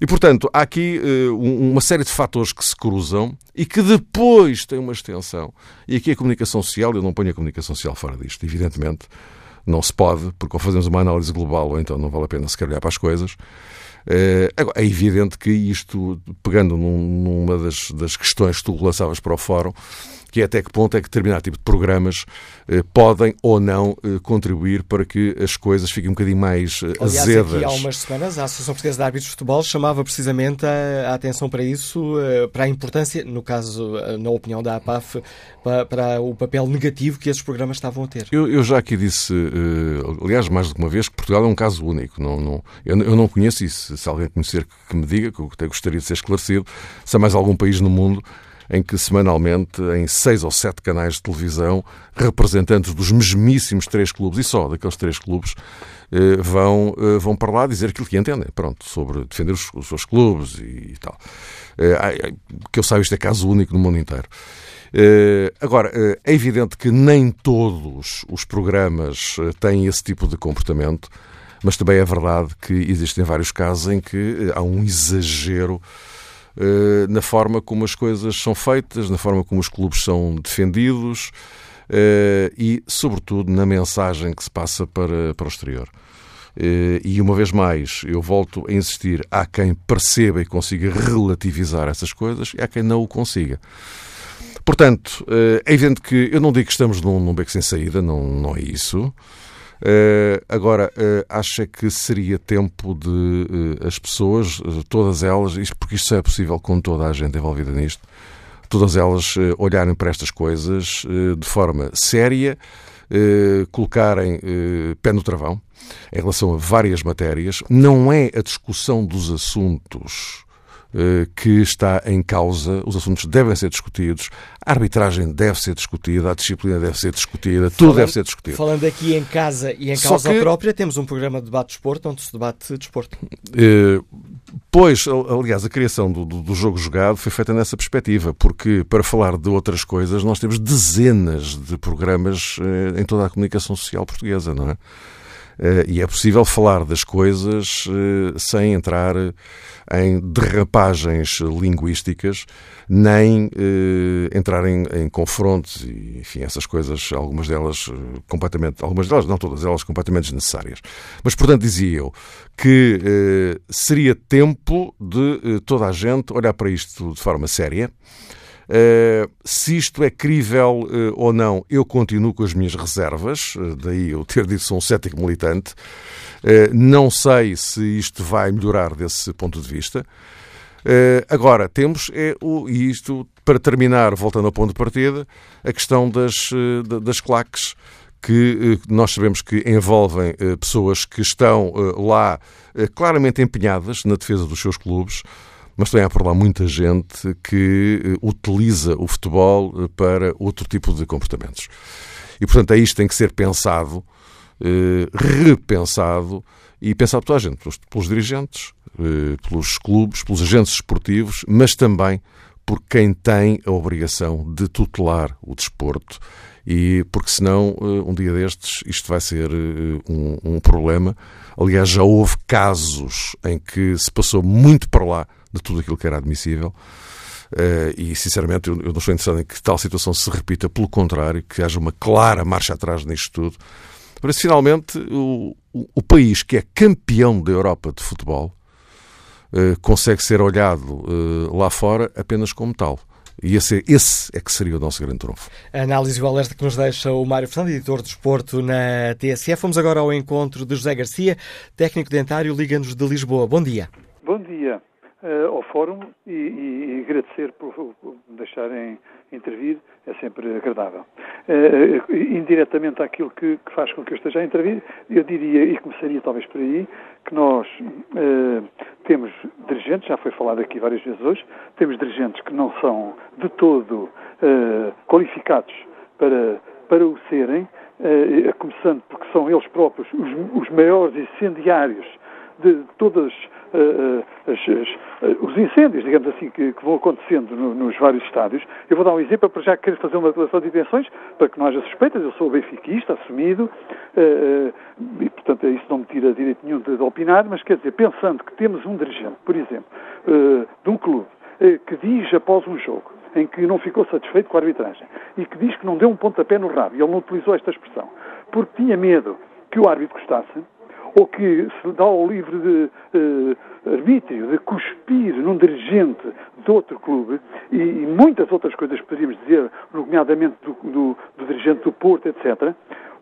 E, portanto, há aqui uh, uma série de fatores que se cruzam e que depois têm uma extensão. E aqui a comunicação social, eu não ponho a comunicação social fora disto, evidentemente. Não se pode, porque ou fazemos uma análise global ou então não vale a pena se olhar para as coisas. Agora, é evidente que isto, pegando num, numa das, das questões que tu lançavas para o fórum, que é até que ponto é que determinado tipo de programas eh, podem ou não eh, contribuir para que as coisas fiquem um bocadinho mais eh, Aliás, azedas. Aqui há umas semanas a Associação Portuguesa de Árbitros de Futebol chamava precisamente a, a atenção para isso, para a importância, no caso, na opinião da APAF, para, para, o papel negativo que esses programas estavam a ter. Eu, eu já aqui disse, aliás, mais do que uma vez, que Portugal é um caso único. Não, não, eu, eu não conheço isso. Se alguém conhecer, que me diga, que eu até gostaria de ser esclarecido, se há mais algum país no mundo em que semanalmente, em seis ou sete canais de televisão, representantes dos mesmíssimos três clubes, e só daqueles três clubes, eh, vão, eh, vão para lá dizer aquilo que entendem, pronto, sobre defender os, os seus clubes e, tal. Eh, que eu saiba, isto é caso único no mundo inteiro. Agora, é evidente que nem todos os programas têm esse tipo de comportamento, mas também é verdade que existem vários casos em que há um exagero na forma como as coisas são feitas, na forma como os clubes são defendidos. e, sobretudo, na mensagem que se passa para, para o exterior. E uma vez mais, eu volto a insistir: há quem perceba e consiga relativizar essas coisas e há quem não o consiga. Portanto, é evidente que eu não digo que estamos num, num beco sem saída, não, não é isso. Uh, agora, uh, acha que seria tempo de uh, as pessoas, todas elas, porque isto é possível com toda a gente envolvida nisto, todas elas olharem para estas coisas de forma séria, colocarem pé no travão em relação a várias matérias. Não é a discussão dos assuntos eh, que está em causa, os assuntos devem ser discutidos, a arbitragem deve ser discutida, a disciplina deve ser discutida, tudo deve ser discutido. Falando aqui em casa e em Só causa que... própria, temos um programa de debate de desporto onde se debate desporto. Uh, pois, aliás, a criação do, do, do, jogo jogado foi feita nessa perspectiva, porque para falar de outras coisas nós temos dezenas de programas uh, em toda a comunicação social portuguesa, não é? Uh, e é possível falar das coisas sem entrar em derrapagens linguísticas, nem eh, entrar em, em, confrontos e, enfim, essas coisas, algumas delas eh, completamente, algumas delas, não todas elas, completamente desnecessárias. Mas, portanto, dizia eu que eh, seria tempo de eh, toda a gente olhar para isto de forma séria. Uh, se isto é crível uh, ou não, eu continuo com as minhas reservas, uh, daí eu ter dito sou um cético militante. Eh, não sei se isto vai melhorar desse ponto de vista. Eh, agora, temos, é o, e isto, para terminar, voltando ao ponto de partida, a questão das, eh, das claques que nós sabemos que envolvem pessoas que estão lá claramente empenhadas na defesa dos seus clubes, mas também há por lá muita gente que utiliza o futebol para outro tipo de comportamentos. E, portanto, é isto tem que ser pensado eh, repensado e pensado por toda a gente, pelos, pelos dirigentes, eh, pelos clubes, pelos agentes esportivos, mas também por quem tem a obrigação de tutelar o desporto e porque senão eh, um dia destes isto vai ser um, um, problema. Aliás, já houve casos em que se passou muito para lá de tudo aquilo que era admissível. e sinceramente eu, eu não estou interessado em que tal situação se repita, pelo contrário, que haja uma clara marcha atrás nisto tudo para finalmente o, o, país que é campeão da Europa de futebol uh, consegue ser olhado uh, lá fora apenas como tal. E esse, esse, é que seria o nosso grande trunfo. A análise e o alerta que nos deixa o Mário Fernandes, editor de esporte na TSF. Vamos agora ao encontro de José Garcia, técnico dentário Liga-nos de Lisboa. Bom dia. Bom dia uh, ao Fórum e, e, e agradecer por, por me deixarem intervir é sempre agradável. Uh, indiretamente àquilo que, que, faz com que eu esteja a intervir, eu diria, e começaria talvez por aí, que nós uh, temos dirigentes, já foi falado aqui várias vezes hoje, temos dirigentes que não são de todo uh, qualificados para, para o serem, começando porque são eles próprios os, os maiores incendiários de todas uh, as, as, uh, os incêndios, digamos assim, que, que vão acontecendo no, nos vários estádios. Eu vou dar um exemplo para já querer fazer uma declaração de intenções, para que não haja suspeitas. Eu sou benfiquista, assumido, uh, e portanto isso não me tira direito nenhum de, de, opinar, mas quer dizer, pensando que temos um dirigente, por exemplo, de um clube, que diz após um jogo, em que não ficou satisfeito com a arbitragem e que diz que não deu um pontapé no rabo, e ele não utilizou esta expressão, porque tinha medo que o árbitro gostasse, ou que se dá ao livre de uh, arbítrio de cuspir num dirigente de outro clube e, e, muitas outras coisas poderíamos dizer, nomeadamente do, do, do dirigente do Porto, etc.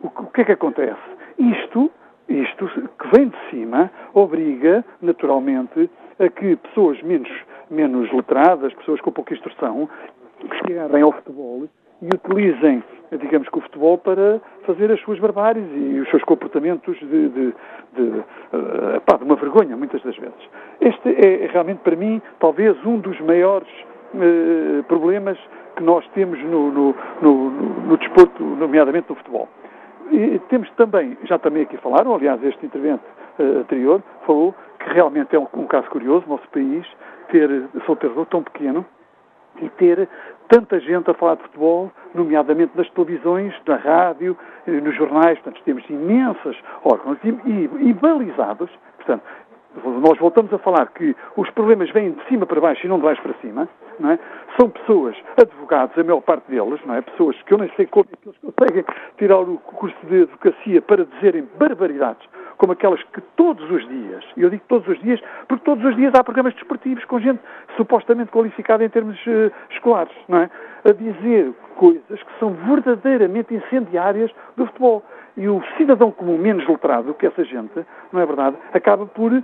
O, o que é que acontece? Isto, isto que vem de cima obriga, naturalmente, a que pessoas menos, menos letradas, pessoas com pouca instrução, chegarem ao futebol e utilizem, digamos que o futebol para fazer as suas barbáries e os seus comportamentos de, de, de, uh, pá, de uma vergonha, muitas das vezes. Este é realmente, para mim, talvez um dos maiores uh, problemas que nós temos no, no, no, no, desporto, nomeadamente no futebol. E temos também, já também aqui falaram, aliás, este intervento uh, anterior falou que realmente é um, um caso curioso, o nosso país ter solteiro tão pequeno, e ter tanta gente a falar de futebol, nomeadamente nas televisões, na rádio, eh, nos jornais, portanto, temos imensas órgãos e, e, e balizados, portanto, nós voltamos a falar que os problemas vêm de cima para baixo e não de baixo para cima, é? São pessoas, advogados, a maior parte deles, é? Pessoas que eu nem sei como é eles conseguem tirar o curso de advocacia para dizerem barbaridades, como aquelas que todos os dias, e eu digo todos os dias, porque todos os dias há programas desportivos com gente supostamente qualificada em termos uh, escolares, não é? A dizer coisas que são verdadeiramente incendiárias do futebol. E o cidadão comum menos letrado que essa gente, não é verdade, acaba por eh,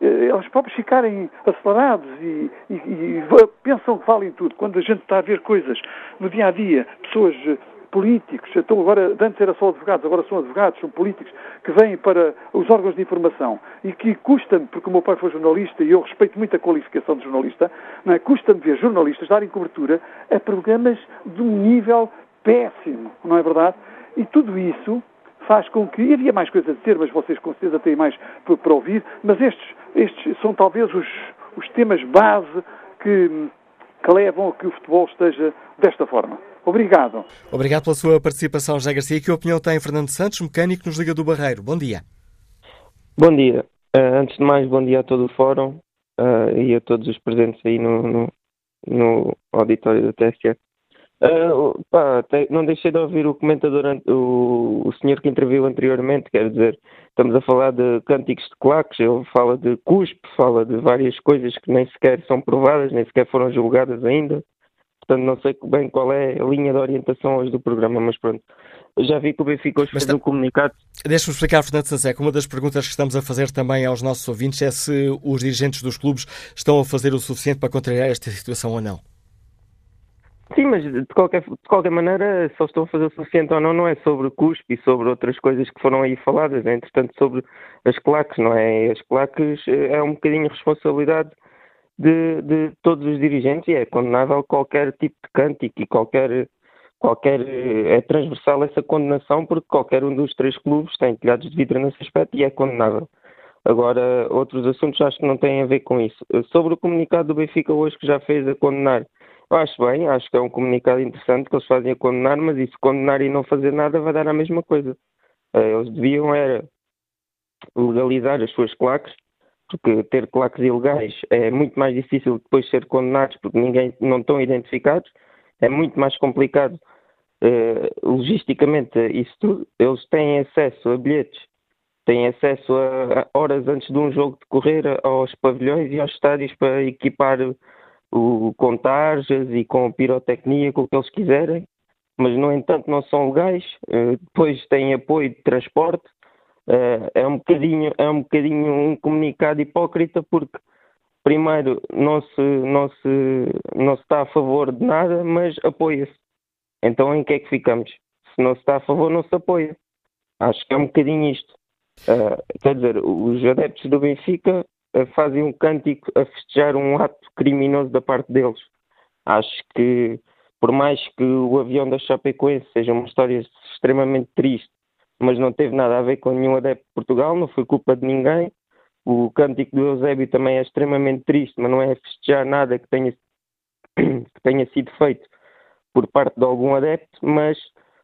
eh, eles próprios ficarem acelerados e, e, e, pensam que valem tudo. Quando a gente está a ver coisas no dia a dia, pessoas políticos, então agora, antes era só advogados, agora são advogados, são políticos, que vêm para os órgãos de informação e que custa-me, porque o meu pai foi jornalista e eu respeito muito a qualificação de jornalista, é? custa-me ver jornalistas darem cobertura a programas de um nível péssimo, não é verdade? E tudo isso faz com que. Havia mais coisas a dizer, mas vocês com certeza têm mais para ouvir, mas estes, estes são talvez os, os temas base que, que levam a que o futebol esteja desta forma. Obrigado. Obrigado pela sua participação, José Garcia. Que opinião tem Fernando Santos, mecânico nos Liga do Barreiro? Bom dia. Bom dia. Uh, antes de mais, bom dia a todo o fórum uh, e a todos os presentes aí no, no, no auditório da TSF. Uh, pá, te, não deixei de ouvir o comentador, o, o senhor que interviu anteriormente, quer dizer, estamos a falar de cânticos de claques, ele fala de cuspe, fala de várias coisas que nem sequer são provadas, nem sequer foram julgadas ainda. Portanto, não sei bem qual é a linha de orientação hoje do programa, mas pronto. Já vi que o Benfica hoje fez tá... um comunicado. Deixa-me explicar, Fernando Sanseca. Uma das perguntas que estamos a fazer também aos nossos ouvintes é se os dirigentes dos clubes estão a fazer o suficiente para contrariar esta situação ou não. Sim, mas de qualquer, de qualquer maneira, só estou a fazer o suficiente ou não, não é sobre cuspe e sobre outras coisas que foram aí faladas, é entretanto sobre as claques, não é? As claques eh, é um bocadinho responsabilidade de, de todos os dirigentes e é condenável qualquer tipo de cântico e qualquer, qualquer. É transversal essa condenação porque qualquer um dos três clubes tem telhados de vidro nesse aspecto e é condenável. Agora, outros assuntos acho que não têm a ver com isso. Sobre o comunicado do Benfica hoje que já fez a condenar eu acho bem, acho que é um comunicado interessante que eles fazem a condenar, mas isso condenar e não fazer nada vai dar a mesma coisa. Eh, eles deviam era legalizar as suas claques, porque ter claques ilegais é muito mais difícil depois ser condenados porque ninguém não estão identificados, é muito mais complicado uh, logisticamente isso tudo. Eles têm acesso a bilhetes, têm acesso a, a horas antes de um jogo decorrer aos pavilhões e aos estádios para equipar o, com tarjas e com pirotecnia, com o que eles quiserem, mas no entanto não são legais, uh, depois têm apoio de transporte, é um bocadinho, é um bocadinho um comunicado hipócrita porque primeiro não se, não se, não se está a favor de nada, mas apoia-se. Então em que é que ficamos? Se não se está a favor, não se apoia. Acho que é um bocadinho isto. Uh, quer dizer, os adeptos do Benfica fazem um cântico a festejar um ato criminoso da parte deles. Acho que, por mais que o avião da Chapecoense seja uma história extremamente triste, mas não teve nada a ver com nenhum adepto de Portugal, não foi culpa de ninguém. O cântico do Eusébio também é extremamente triste, mas não é festejar nada que tenha, que tenha sido feito por parte de algum adepto, mas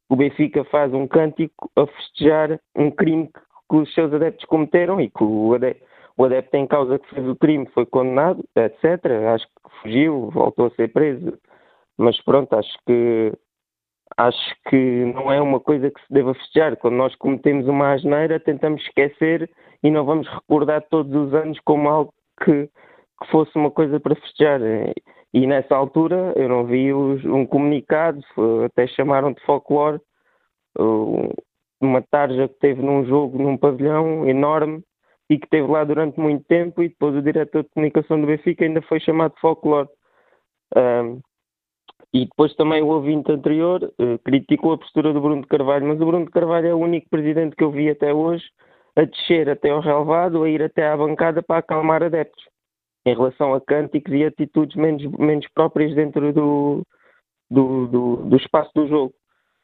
o Benfica faz um cântico a festejar um crime que os seus adeptos cometeram e que o adepto, o adepto em causa que fez o crime foi condenado, etc. Acho que fugiu, voltou a ser preso. Mas pronto, acho que acho que não é uma coisa que se deva festejar. Quando nós cometemos uma asneira, tentamos esquecer e não vamos recordar todos os anos como algo que, que fosse uma coisa para festejar. E nessa altura eu não vi os, um comunicado, até chamaram de folclore, uma tarja que teve num jogo num pavilhão enorme e que esteve lá durante muito tempo e depois o diretor de comunicação do Benfica ainda foi chamado de folclore. Um, e depois também o ouvinte anterior uh, criticou a postura do Bruno de Carvalho, mas o Bruno de Carvalho é o único presidente que eu vi até hoje a descer até ao relevado, a ir até à bancada para acalmar adeptos, em relação a cânticos e atitudes menos, menos próprias dentro do, do, do, do espaço do jogo.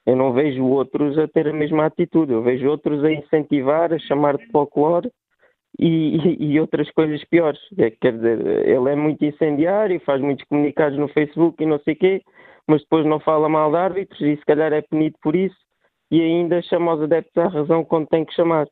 Eu não vejo outros a ter a mesma atitude, eu vejo outros a incentivar, a chamar de folclore e, e, outras coisas piores. É, quer dizer, ele é muito incendiário, faz muitos comunicados no Facebook e não sei o quê, mas depois não fala mal de árbitros e se calhar é punido por isso e ainda chama os adeptos à razão quando tem que chamar.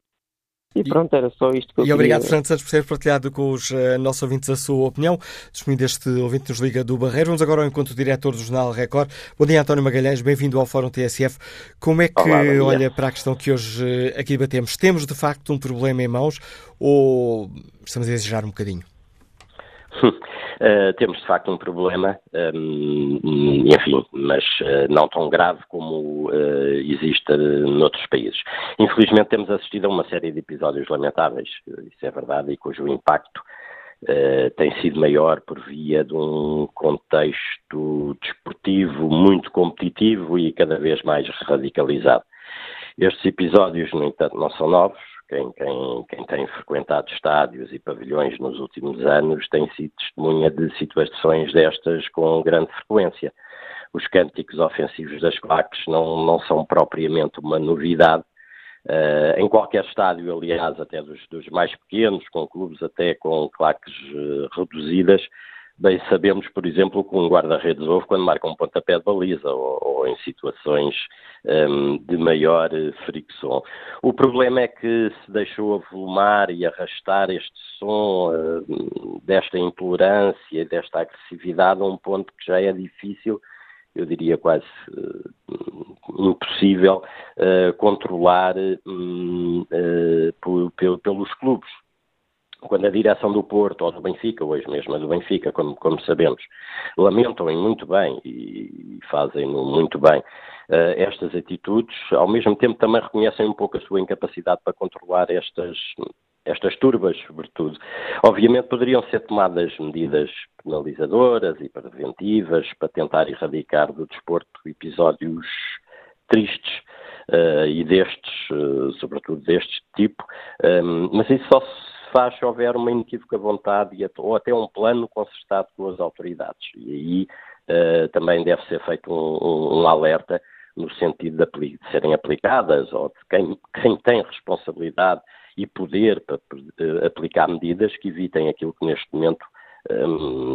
E pronto, era só isto que eu E obrigado. Fernando Santos, por ter partilhado com os uh, nossos ouvintes a sua opinião. Despedindo este ouvinte nos Liga do Barreiro. Vamos agora ao encontro do diretor do Jornal Record. Bom dia, António Magalhães. Bem-vindo ao Fórum TSF. Como é que Olá, olha para a questão que hoje uh, aqui debatemos? Temos, de facto, um problema em mãos ou estamos a exagerar um bocadinho? Uh, temos de facto um problema, um, enfim, mas uh, não tão grave como uh, existe noutros países. Infelizmente temos assistido a uma série de episódios lamentáveis, isso é verdade, e cujo impacto tem sido maior por via de um contexto desportivo muito competitivo e cada vez mais radicalizado. Estes episódios, no entanto, não são novos, quem, quem, quem, tem frequentado estádios e pavilhões nos últimos anos tem sido testemunha de situações destas com grande frequência. Os cânticos ofensivos das claques não, não são propriamente uma novidade. Uh, em qualquer estádio, aliás, até dos, dos, mais pequenos, com clubes até com claques uh, reduzidas, Bem, sabemos, por exemplo, que um guarda-redes ouve quando marca um pontapé de baliza ou, ou em situações um, de maior eh, fricção. O problema é que se deixou avolumar e arrastar este som uh, desta intolerância, desta agressividade a um ponto que já é difícil, eu diria quase uh, impossível, uh, controlar por, pelos clubes quando a direção do Porto ou do Benfica, hoje mesmo a do Benfica, como, como sabemos, lamentam-em muito bem e fazem-no muito bem uh, estas atitudes, ao mesmo tempo também reconhecem um pouco a sua incapacidade para controlar estas, estas turbas, sobretudo. Obviamente poderiam ser tomadas medidas penalizadoras e preventivas para tentar erradicar do desporto episódios tristes uh, e destes, uh, sobretudo deste tipo, um, mas isso só se faz se houver uma inequívoca vontade ou até um plano concertado com as autoridades. E aí uh, também deve ser feito um, um, alerta no sentido de, de, serem aplicadas ou de quem, quem tem responsabilidade e poder para uh, aplicar medidas que evitem aquilo que neste momento um,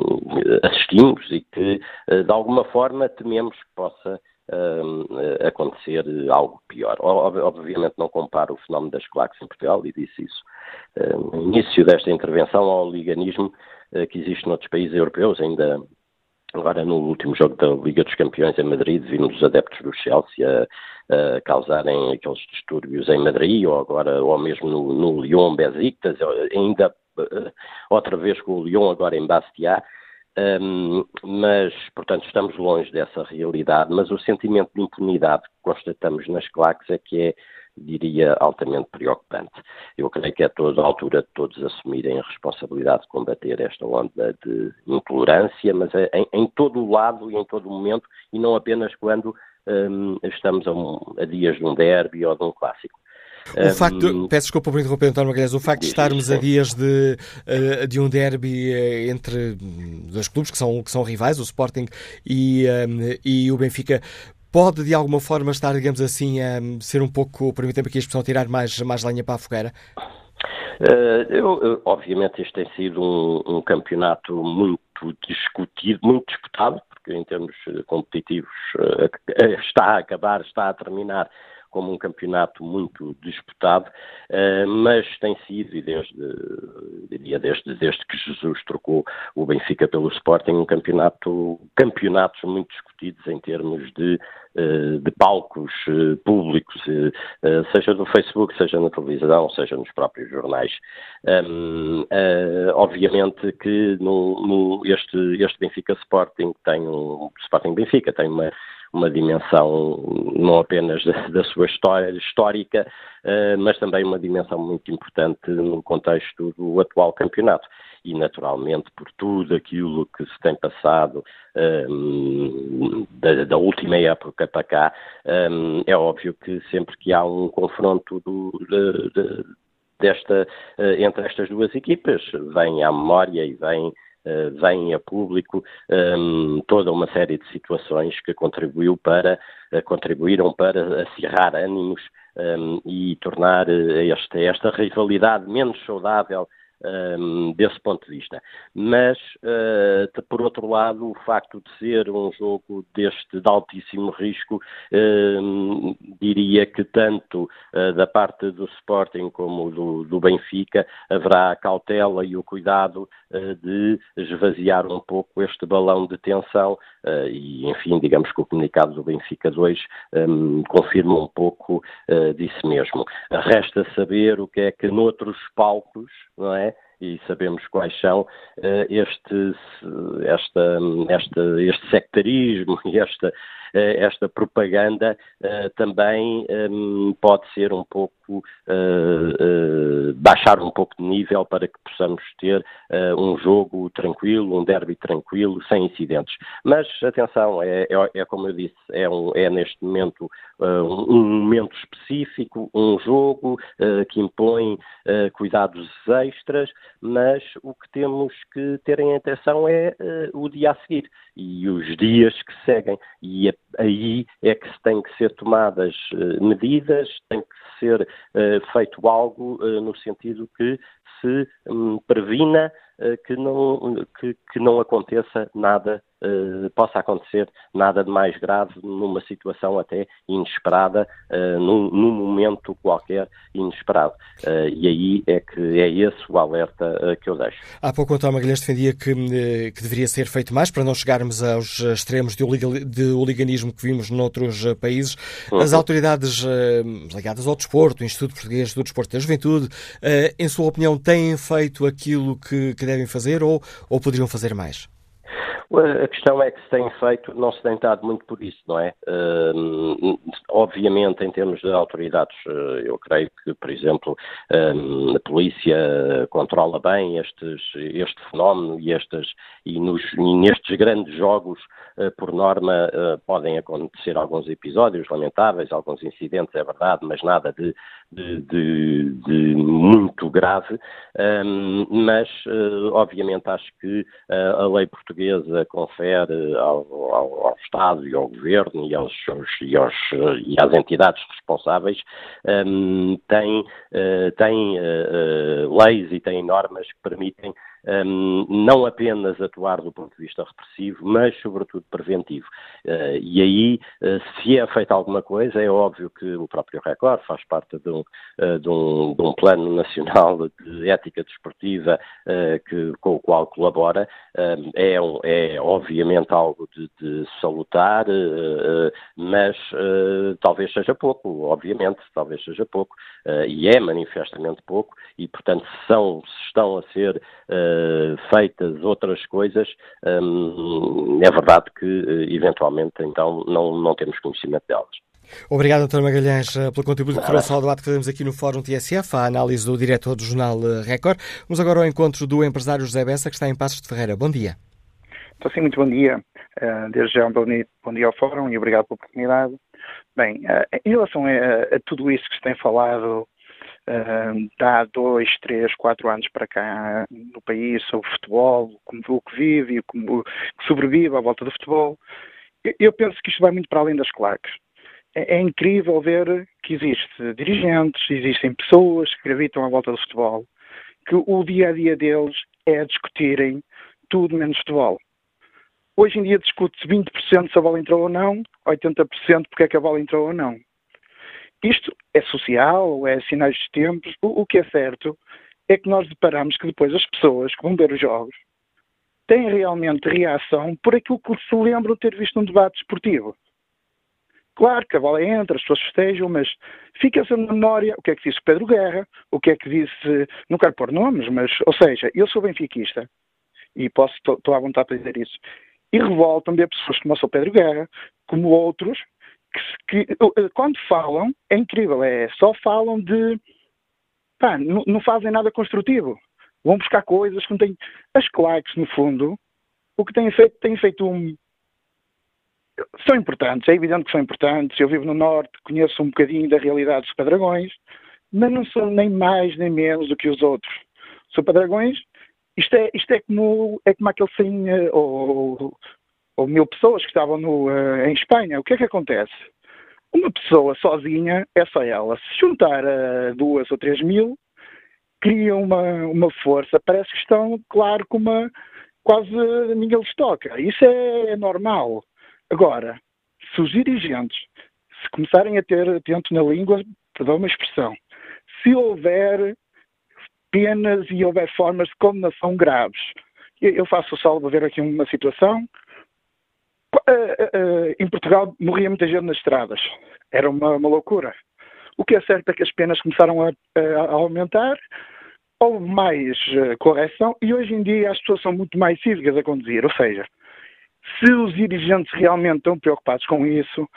assistimos e que, uh, de alguma forma, tememos que possa uh, acontecer algo pior. Obviamente não comparo o fenómeno das claques em Portugal e disse isso uh, no início desta intervenção ao liganismo uh, que existe noutros países europeus, ainda agora no último jogo da Liga dos Campeões em Madrid, vimos os adeptos do Chelsea causarem aqueles distúrbios em Madrid, ou agora, ou mesmo no, no Lyon Besiktas, ainda outra vez com o Lyon agora em Bastia, um, mas, portanto, estamos longe dessa realidade, mas o sentimento de impunidade que constatamos nas claques é que é, diria, altamente preocupante. Eu creio que é toda a altura de todos assumirem a responsabilidade de combater esta onda de intolerância, mas é em, em todo o lado e em todo o momento, e não apenas quando um, estamos a, um, a dias de um derby ou de um clássico. O facto, um, peço desculpa por interromper, António Magalhães, o facto de estarmos a dias de, eh, de um derby eh, entre dois clubes que são, que são rivais, o Sporting e, um, e o Benfica, pode de alguma forma estar, digamos assim, a ser um pouco, permitem-me aqui a expressão, tirar mais, mais lenha para a fogueira? Uh, eu, obviamente este tem sido um, um, campeonato muito discutido, muito disputado, porque em termos competitivos uh, está a acabar, está a terminar como um campeonato muito disputado, uh, mas tem sido, e desde, diria, desde, desde que Jesus trocou o Benfica pelo Sporting, um campeonato, campeonatos muito discutidos em termos de, uh, de palcos uh, públicos, seja no Facebook, seja na televisão, seja nos próprios jornais. Obviamente que no, no, este, este Benfica Sporting tem um Sporting Benfica tem uma uma dimensão não apenas da, da sua história histórica, uh, mas também uma dimensão muito importante no contexto do atual campeonato. E, naturalmente, por tudo aquilo que se tem passado um, eh, da, da, última época para cá, um, eh, é óbvio que sempre que há um confronto do, de, de, desta, entre estas duas equipas, vem à memória e vem eh, vem a público um, ehm, toda uma série de situações que contribuiu para, uh, contribuíram para acirrar ânimos um, ehm, e tornar uh, esta, esta rivalidade menos saudável um, desse ponto de vista. Mas, uh, por outro lado, o facto de ser um jogo deste de altíssimo risco, uh, diria que tanto uh, da parte do Sporting como do, do, Benfica haverá a cautela e o cuidado de esvaziar um pouco este balão de tensão e, enfim, digamos que o comunicado do Benfica 2 um, confirma um pouco disso mesmo. Resta saber o que é que noutros palcos, não é? E sabemos quais são, eh, este, esta, esta, este sectarismo e esta, esta propaganda eh, também pode ser um pouco, baixar um pouco de nível para que possamos ter um jogo tranquilo, um derby tranquilo, sem incidentes. Mas, atenção, é, é, é como eu disse, é, um, é neste momento um, momento específico, um jogo que impõe cuidados extras, mas o que temos que ter em atenção é o dia a seguir e os dias que seguem. E aí é que tem que ser tomadas uh, medidas, tem que ser uh, feito algo no sentido que se um, previna que, não, que, que não aconteça nada uh, possa acontecer nada de mais grave numa situação até inesperada, uh, num, num, momento qualquer inesperado. Uh, e aí é que é esse o alerta que eu deixo. Há pouco o António Magalhães defendia que, que deveria ser feito mais para não chegarmos aos extremos de, de hooliganismo que vimos noutros países. Uhum. As autoridades ligadas ao desporto, o Instituto Português do Desporto da Juventude, em sua opinião, têm feito aquilo que, que devem fazer ou, ou poderiam fazer mais? A questão é que se tem feito, não se tem dado muito por isso, não é? Uh, obviamente, em termos de autoridades, uh, eu creio que, por exemplo, uh, a polícia controla bem estes, este fenómeno e, estes, e, nos, e nestes grandes jogos, eh, por norma, podem acontecer alguns episódios lamentáveis, alguns incidentes, é verdade, mas nada de, de, de, de muito grave. mas, obviamente, acho que a lei portuguesa confere ao, ao, ao, Estado e ao Governo e, aos, e, aos, e às entidades responsáveis um, tem, uh, tem uh, leis e tem normas que permitem um, não apenas atuar do ponto de vista repressivo, mas sobretudo preventivo. Uh, e aí, uh, se é feita alguma coisa, é óbvio que o próprio Record faz parte de um, uh, de um, de um plano nacional de ética desportiva que, com o qual colabora. é, é obviamente algo de, de salutar, mas talvez seja pouco, obviamente, talvez seja pouco, e é manifestamente pouco, e portanto, são, estão a ser feitas outras coisas, um, é verdade que uh, eventualmente então não, não temos conhecimento delas. Obrigado, Dr. Magalhães, eh, pelo contributo que trouxe ao debate que fazemos aqui no Fórum TSF, a análise do diretor do jornal Record. Vamos agora ao encontro do empresário José Bessa, que está em Passos de Ferreira. Bom dia. Estou sim, muito bom dia. Desde já um bom dia ao Fórum e obrigado pela oportunidade. Bem, em relação a, a tudo isso que se tem falado há dois, três, quatro anos para cá no país sobre futebol, como o que vive e como que sobrevive à volta do futebol. Eu penso que isto vai muito para além das claques. É, é incrível ver que existem dirigentes, existem pessoas que gravitam à volta do futebol, que o dia a dia deles é discutirem tudo menos futebol. Hoje em dia discute-se 20% se a bola entrou ou não, 80% porque é que a bola entrou ou não. Isto é social, é sinais dos tempos. O, o que é certo é que nós deparamos que depois as pessoas que vão ver os jogos têm realmente reação por aquilo que se lembram de ter visto um debate esportivo. Claro que a bola entra, as pessoas festejam, mas fica-se na memória o que é que disse Pedro Guerra, o que é que disse, não quero pôr nomes, mas, ou seja, eu sou benfiquista e posso, estou à vontade para dizer isso. E revoltam-me pessoas como o Sr. Pedro Guerra, como outros, que, que, eh, quando falam, é incrível, é só falam de pá, não, fazem nada construtivo. Vão buscar coisas que não têm. As claques, no fundo, o que têm feito, têm feito um. São importantes, é evidente que são importantes. Eu vivo no Norte, conheço um bocadinho da realidade dos Padragões, mas não são nem mais nem menos do que os outros. São Padragões, isto é, isto é como, é como aquele sem, ou, ou mil pessoas que estavam no, uh, em Espanha. O que é que acontece? Uma pessoa sozinha é só ela. Se juntar uh, duas ou três mil, criam uma, uma força, parece que estão, claro, com uma. quase ninguém lhes toca. Isso é, é normal. Agora, se os dirigentes se começarem a ter atento na língua, perdão uma expressão, se houver penas e houver formas de condenação graves, eu faço o salvo a ver aqui uma situação. Eh, eh, eh, em Portugal morria muita gente nas estradas. Era uma, uma loucura. O que é certo é que as penas começaram a, a aumentar, houve mais correção e hoje em dia as pessoas são muito mais cívicas a conduzir. Ou seja, se os dirigentes realmente estão preocupados com isso,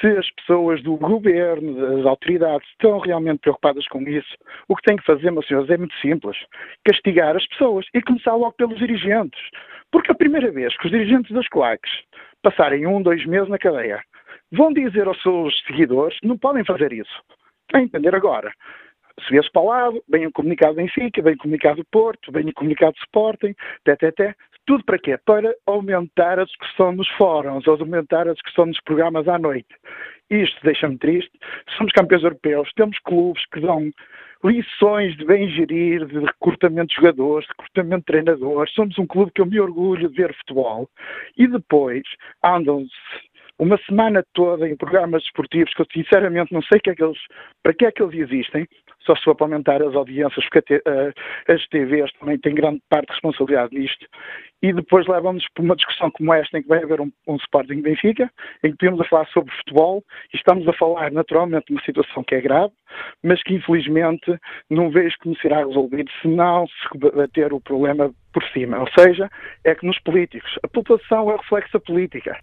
se as pessoas do governo, das autoridades, estão realmente preocupadas com isso, o que tem que fazer, meus senhores, é muito simples: castigar as pessoas e começar logo pelos dirigentes. Porque a primeira vez que os dirigentes das claques passarem um, dois meses na cadeia, vão dizer aos seus seguidores não podem fazer isso. Vai entender agora. Se vê-se para o lado, um comunicado do Benfica, um comunicado do Porto, um comunicado do Sporting, até. Tudo para quê? Para aumentar a discussão nos fóruns, aumentar a discussão nos programas à noite. Isto deixa-me triste. Somos campeões europeus, temos clubes que dão lições de bem gerir, de recrutamento de jogadores, de recrutamento de treinadores. Somos um clube que eu me orgulho de ver futebol. E depois andam-se uma semana toda em programas desportivos que eu sinceramente não sei que é que eles, para que é que eles existem, só se para aumentar as audiências, porque uh, as TVs também têm grande parte de responsabilidade nisto, e depois levam-nos para uma discussão como esta, em que vai haver um, um Sporting Benfica, em que podemos a falar sobre futebol, e estamos a falar naturalmente de uma situação que é grave, mas que infelizmente não vejo como será resolvido se não se bater o problema por cima. Ou seja, é que nos políticos, a população é reflexo da política.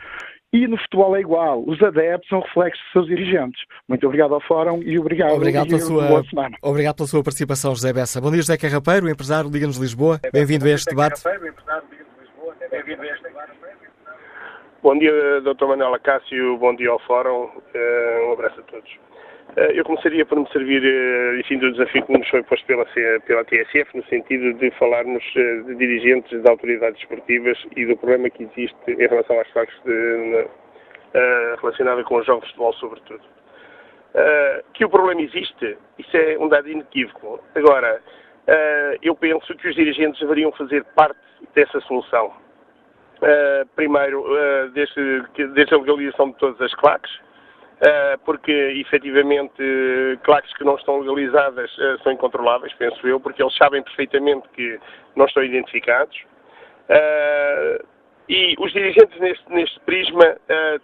E no futebol é igual. Os adeptos são reflexos dos seus dirigentes. Muito obrigado ao Fórum e obrigado, obrigado pela sua, boa semana. Obrigado pela sua participação, José Bessa. Bom dia, José Carrapeiro, empresário Liga-nos Lisboa. Bem-vindo a este debate. Bom dia, Dr. Manuela Cássio. Bom dia ao Fórum. Uh, um abraço a todos. Uh, eu começaria por me servir, uh, enfim, do desafio que nos foi posto pela, pela TSF, no sentido de falarmos de dirigentes de autoridades esportivas e do problema que existe em relação às factos de, relacionada com os jogos de futebol, sobretudo. que o problema existe, isso é um dado inequívoco. Agora, eu penso que os dirigentes deveriam fazer parte dessa solução primeiro, desde, desde, a legalização de todas as claques, porque efetivamente claques que não estão legalizadas são incontroláveis, penso eu, porque eles sabem perfeitamente que não estão identificados. e os dirigentes neste, neste prisma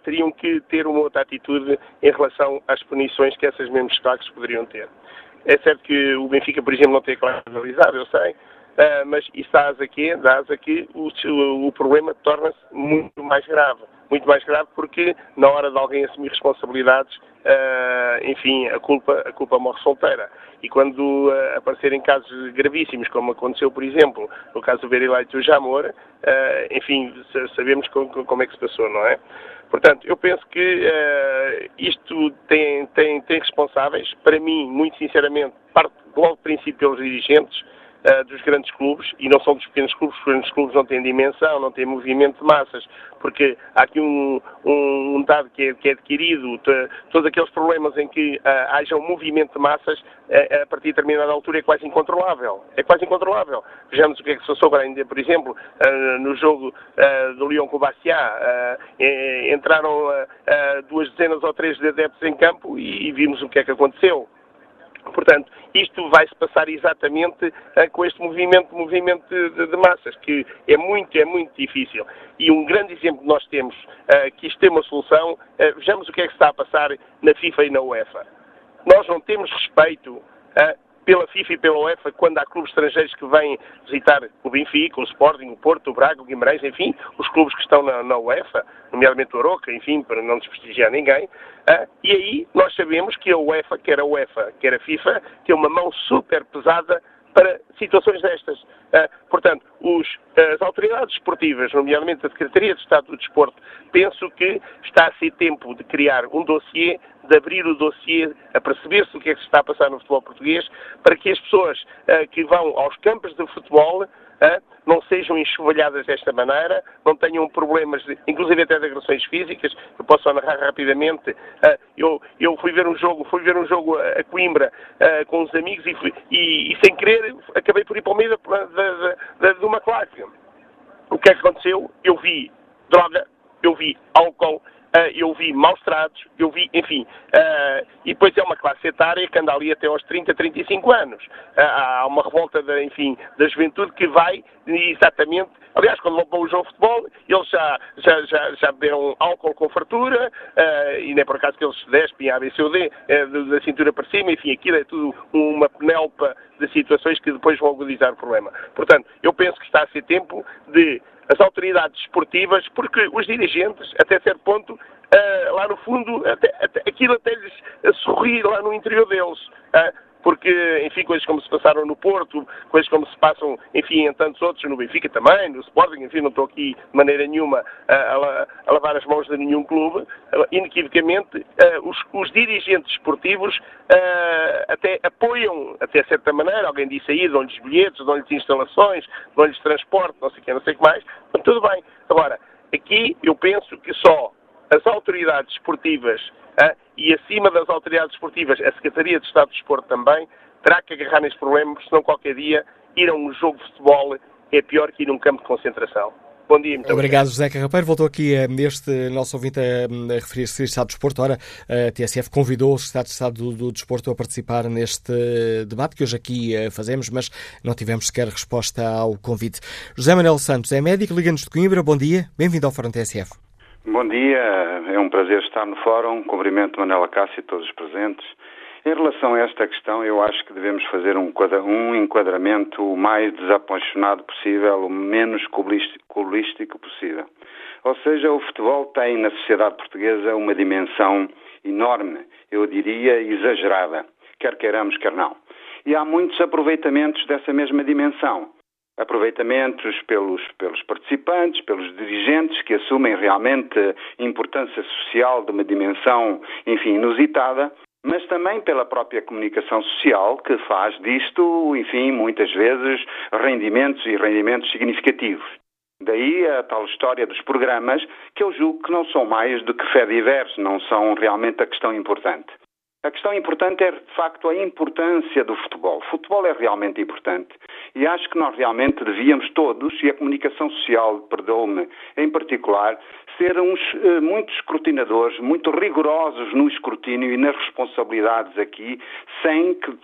teriam que ter uma outra atitude em relação às punições que essas mesmas claques poderiam ter. É certo que o Benfica, por exemplo, não tem claque legalizada, eu sei, Uh, mas isso dá asa que, dá asa que o, o, problema torna-se muito mais grave. Muito mais grave porque, na hora de alguém assumir responsabilidades, uh, enfim, a culpa, a culpa morre solteira. E quando uh, aparecerem casos gravíssimos, como aconteceu, por exemplo, no caso do Verileito Jamor, enfim, sabemos como, como, é que se passou, não é? Portanto, eu penso que isto tem, tem, tem responsáveis. Para mim, muito sinceramente, parte logo do princípio pelos dirigentes, uh, dos grandes clubes e não são dos pequenos clubes, os pequenos clubes não têm dimensão, não têm movimento de massas, porque há aqui um, um, um dado que é, que é adquirido, todos aqueles problemas em que uh, haja um movimento de massas, uh, a partir de determinada altura é quase incontrolável. É quase incontrolável. Vejamos o que é que se passou agora ainda, por exemplo, no jogo do Lyon com o Bastiat, entraram duas dezenas ou três de adeptos em campo e, e vimos o que é que aconteceu. Portanto, isto vai se passar exatamente uh, com este movimento, movimento de, de, massas, que é muito, é muito difícil. E um grande exemplo que nós temos uh, que isto tem uma solução, uh, vejamos o que é que está a passar na FIFA e na UEFA. Nós não temos respeito pela FIFA e pela UEFA quando há clubes estrangeiros que vêm visitar o Benfica, o Sporting, o Porto, o Braga, o Guimarães, enfim, os clubes que estão na, na UEFA, nomeadamente o Aroca, enfim, para não desprestigiar ninguém. Ah, e aí nós sabemos que a UEFA, quer a UEFA, quer a FIFA, tem uma mão super pesada para situações destas. Uh, portanto, os, as autoridades esportivas, nomeadamente a Secretaria de Estado do Desporto, penso que está a ser tempo de criar um dossiê, de abrir o dossiê, a perceber-se o que é que se está a passar no futebol português, para que as pessoas uh, que vão aos campos de futebol uh, não sejam enxovalhadas desta maneira, não tenham problemas, inclusive até de agressões físicas. Eu posso narrar rapidamente. Uh, eu, eu, fui ver um jogo, fui ver um jogo a Coimbra uh, com os amigos e, fui, e, e, sem querer acabei por ir para o meio de uma claque. O que é que aconteceu? Eu vi droga, eu vi álcool, eu vi maus tratos, eu vi, enfim, uh, e depois é uma classe etária que anda ali até aos 30, 35 anos. Uh, há uma revolta, de, enfim, da juventude que vai exatamente. Aliás, quando vão de futebol, eles já, já, já, já beberam álcool com fartura, e nem por acaso que eles despem a ABCD da cintura para cima, enfim, aquilo é tudo uma penelpa de situações que depois vão agudizar o problema. Portanto, eu penso que está a ser tempo de as autoridades esportivas, porque os dirigentes, até certo ponto, uh, lá no fundo, até, até, aquilo até lhes sorri lá no interior deles. Porque, enfim, coisas como se passaram no Porto, coisas como se passam, enfim, em tantos outros, no Benfica também, no Sporting, enfim, não estou aqui de maneira nenhuma a, a, a lavar as mãos de nenhum clube, inequivocamente, uh, os, os, dirigentes esportivos uh, até apoiam, até certa maneira, alguém disse aí, dão-lhes bilhetes, dão-lhes instalações, dão-lhes transporte, não sei o que, não sei o que mais, então, tudo bem. Agora, aqui eu penso que só as autoridades esportivas e acima das autoridades esportivas, a Secretaria de Estado de Desporto também, terá que agarrar neste problema, porque senão qualquer dia ir a um jogo de futebol é pior que ir num campo de concentração. Bom dia, muito obrigado. Obrigado, José Carrapeiro. Voltou aqui uh, neste nosso ouvinte a, a referir-se ao Estado do Desporto. Ora, a TSF convidou o Estado de Estado do, do Desporto a participar neste debate que hoje aqui fazemos, mas não tivemos sequer resposta ao convite. José Manuel Santos é médico, liga-nos de Coimbra. Bom dia, bem-vindo ao Fórum TSF. Bom dia, é um prazer estar no Fórum. Cumprimento Manela Cássio e todos os presentes. Em relação a esta questão, eu acho que devemos fazer um, um enquadramento o mais desapaixonado possível, o menos colístico possível. Ou seja, o futebol tem na sociedade portuguesa uma dimensão enorme, eu diria exagerada, quer queiramos, quer não. E há muitos aproveitamentos dessa mesma dimensão aproveitamentos pelos, pelos participantes, pelos dirigentes que assumem realmente importância social de uma dimensão, enfim, inusitada, mas também pela própria comunicação social que faz disto, enfim, muitas vezes rendimentos e rendimentos significativos. Daí a tal história dos programas, que eu julgo que não são mais do que fé diversos, não são realmente a questão importante. A questão importante é, de facto, a importância do futebol. O futebol é realmente importante. E acho que nós realmente devíamos todos, e a comunicação social, perdoe-me, em particular, ser uns eh, muito escrutinadores, muito rigorosos no escrutínio e nas responsabilidades aqui, sem que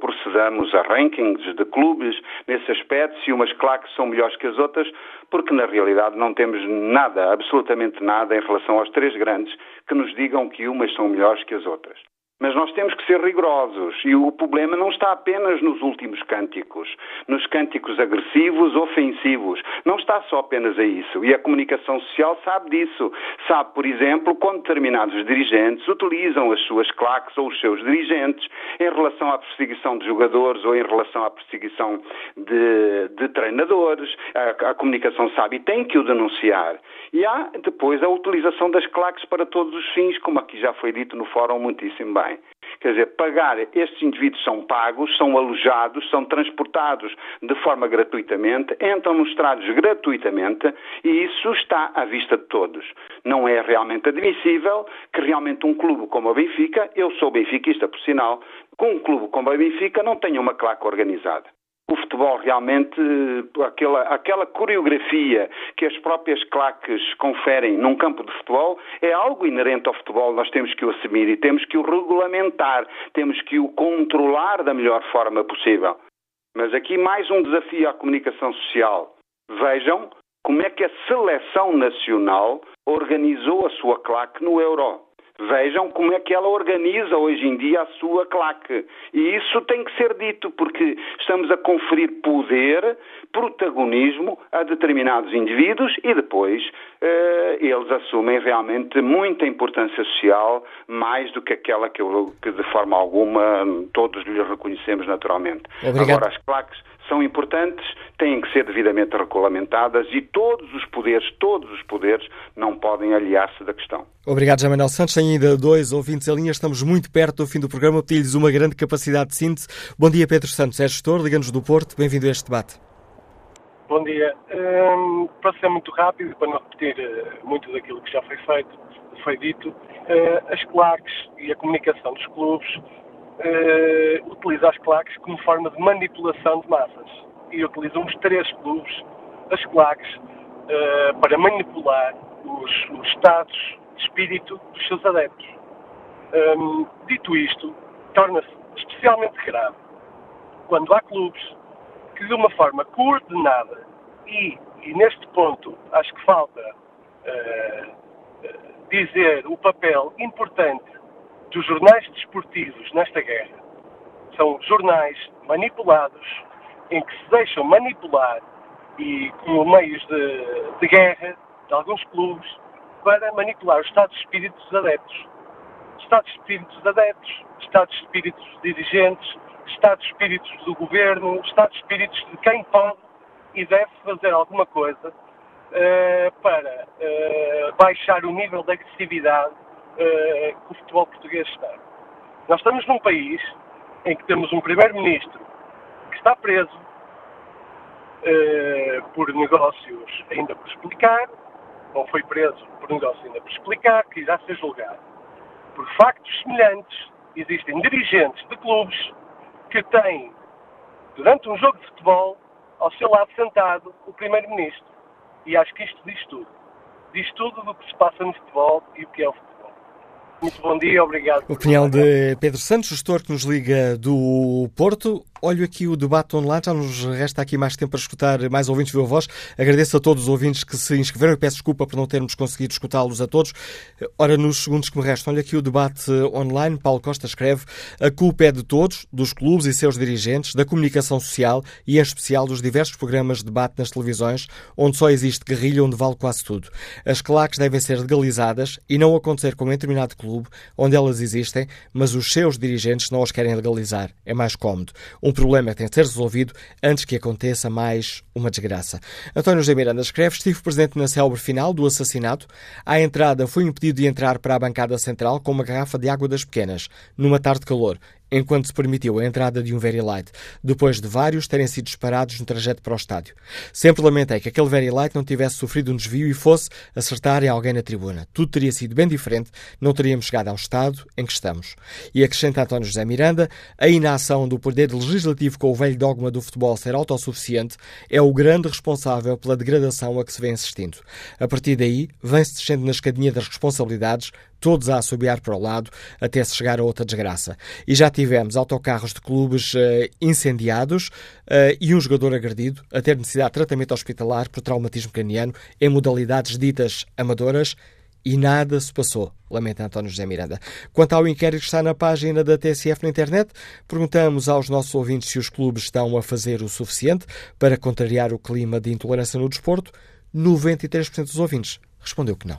procedamos a rankings de clubes nesse aspecto, se umas claques são melhores que as outras, porque na realidade não temos nada, absolutamente nada, em relação aos três grandes, que nos digam que umas são melhores que as outras. Mas nós temos que ser rigorosos e o problema não está apenas nos últimos cânticos, nos cânticos agressivos, ofensivos. Não está só apenas a isso. E a comunicação social sabe disso. Sabe, por exemplo, quando determinados dirigentes utilizam as suas claques ou os seus dirigentes em relação à perseguição de jogadores ou em relação à perseguição de, de treinadores. A, a comunicação sabe e tem que o denunciar. E há depois a utilização das claques para todos os fins, como aqui já foi dito no fórum muitíssimo bem. Quer dizer, pagar, estes indivíduos são pagos, são alojados, são transportados de forma gratuitamente, entram nos estrados gratuitamente e isso está à vista de todos. Não é realmente admissível que realmente um clube como o Benfica, eu sou benfiquista por sinal, com um clube como o Benfica não tenha uma claque organizada o futebol realmente, aquela, aquela coreografia que as próprias claques conferem num campo de futebol é algo inerente ao futebol. Nós temos que o assumir e temos que o regulamentar, temos que o controlar da melhor forma possível. Mas aqui mais um desafio à comunicação social. Vejam como é que a seleção nacional organizou a sua claque no Euro. Vejam como é que ela organiza hoje em dia a sua claque. E isso tem que ser dito, porque estamos a conferir poder, protagonismo a determinados indivíduos e depois eh, eles assumem realmente muita importância social, mais do que aquela que, eu, que de forma alguma todos lhes reconhecemos naturalmente. Obrigado. Agora, as claques são importantes, têm que ser devidamente regulamentadas e todos os poderes, todos os poderes, não podem aliar-se da questão. Obrigado, Jamanel Santos. Tem ainda dois ouvintes em linha. Estamos muito perto do fim do programa. Pedi-lhes uma grande capacidade de síntese. Bom dia, Pedro Santos. É gestor, liga-nos do Porto. Bem-vindo a este debate. Bom dia. Um, para ser muito rápido e para não repetir uh, muito daquilo que já foi feito, foi dito, uh, as claques e a comunicação dos clubes uh, utiliza as claques como forma de manipulação de massas. E utilizam os três clubes, as claques, para manipular os, os, estados de espírito dos seus adeptos. Um, dito isto, torna-se especialmente grave quando há clubes que, de uma forma coordenada e, e neste ponto, acho que falta uh, dizer o papel importante dos jornais desportivos nesta guerra. São jornais manipulados, em que se deixam manipular e como meios de, de guerra de alguns clubes para manipular os estados de espírito dos adeptos. Estados de espírito dos adeptos, estados de espírito dos dirigentes, estado de espíritos do governo, estado de espíritos de quem pode e deve fazer alguma coisa uh, para uh, baixar o nível de agressividade uh, que o futebol português está. Nós estamos num país em que temos um primeiro-ministro que está preso por negócios ainda por explicar, ou foi preso por negócios ainda por explicar, que irá ser julgado. Por factos semelhantes, existem dirigentes de clubes que tem, durante um jogo de futebol, ao seu lado sentado o Primeiro-Ministro. E acho que isto diz tudo. Diz tudo do que se passa no futebol e o que é o futebol. Muito bom dia, obrigado. Opinião de Pedro Santos, gestor que nos liga do Porto olho aqui o debate online, já nos resta aqui mais tempo para escutar mais ouvintes a voz. Agradeço a todos os ouvintes que se inscreveram e peço desculpa por não termos conseguido escutá-los a todos. Ora, nos segundos que me restam, olha aqui o debate online. Paulo Costa escreve: a culpa é de todos, dos clubes e seus dirigentes, da comunicação social e, em especial, dos diversos programas de debate nas televisões, onde só existe guerrilha, onde vale quase tudo. As claques devem ser legalizadas e não acontecer como em determinado clube, onde elas existem, mas os seus dirigentes não as querem legalizar. É mais cómodo. Um problema tem de ser resolvido antes que aconteça mais uma desgraça. António José Miranda escreve: Estive presente na célebre final do assassinato. À entrada, fui impedido de entrar para a bancada central com uma garrafa de água das pequenas, numa tarde de calor enquanto se permitiu a entrada de um Very Light, depois de vários terem sido disparados no trajeto para o estádio. Sempre lamentei que aquele Very Light não tivesse sofrido um desvio e fosse acertar em alguém na tribuna. Tudo teria sido bem diferente, não teríamos chegado ao estado em que estamos. E acrescenta António José Miranda, a inação do poder legislativo com o velho dogma do futebol ser autossuficiente é o grande responsável pela degradação a que se vem assistindo. A partir daí, vem-se descendo na escadinha das responsabilidades, todos a assobiar para o lado, até se chegar a outra desgraça. E já tivemos autocarros de clubes uh, incendiados uh, e um jogador agredido a ter necessidade de tratamento hospitalar por traumatismo craniano em modalidades ditas amadoras e nada se passou, lamenta António José Miranda. Quanto ao inquérito que está na página da TSF na internet, perguntamos aos nossos ouvintes se os clubes estão a fazer o suficiente para contrariar o clima de intolerância no desporto. 93% dos ouvintes respondeu que não.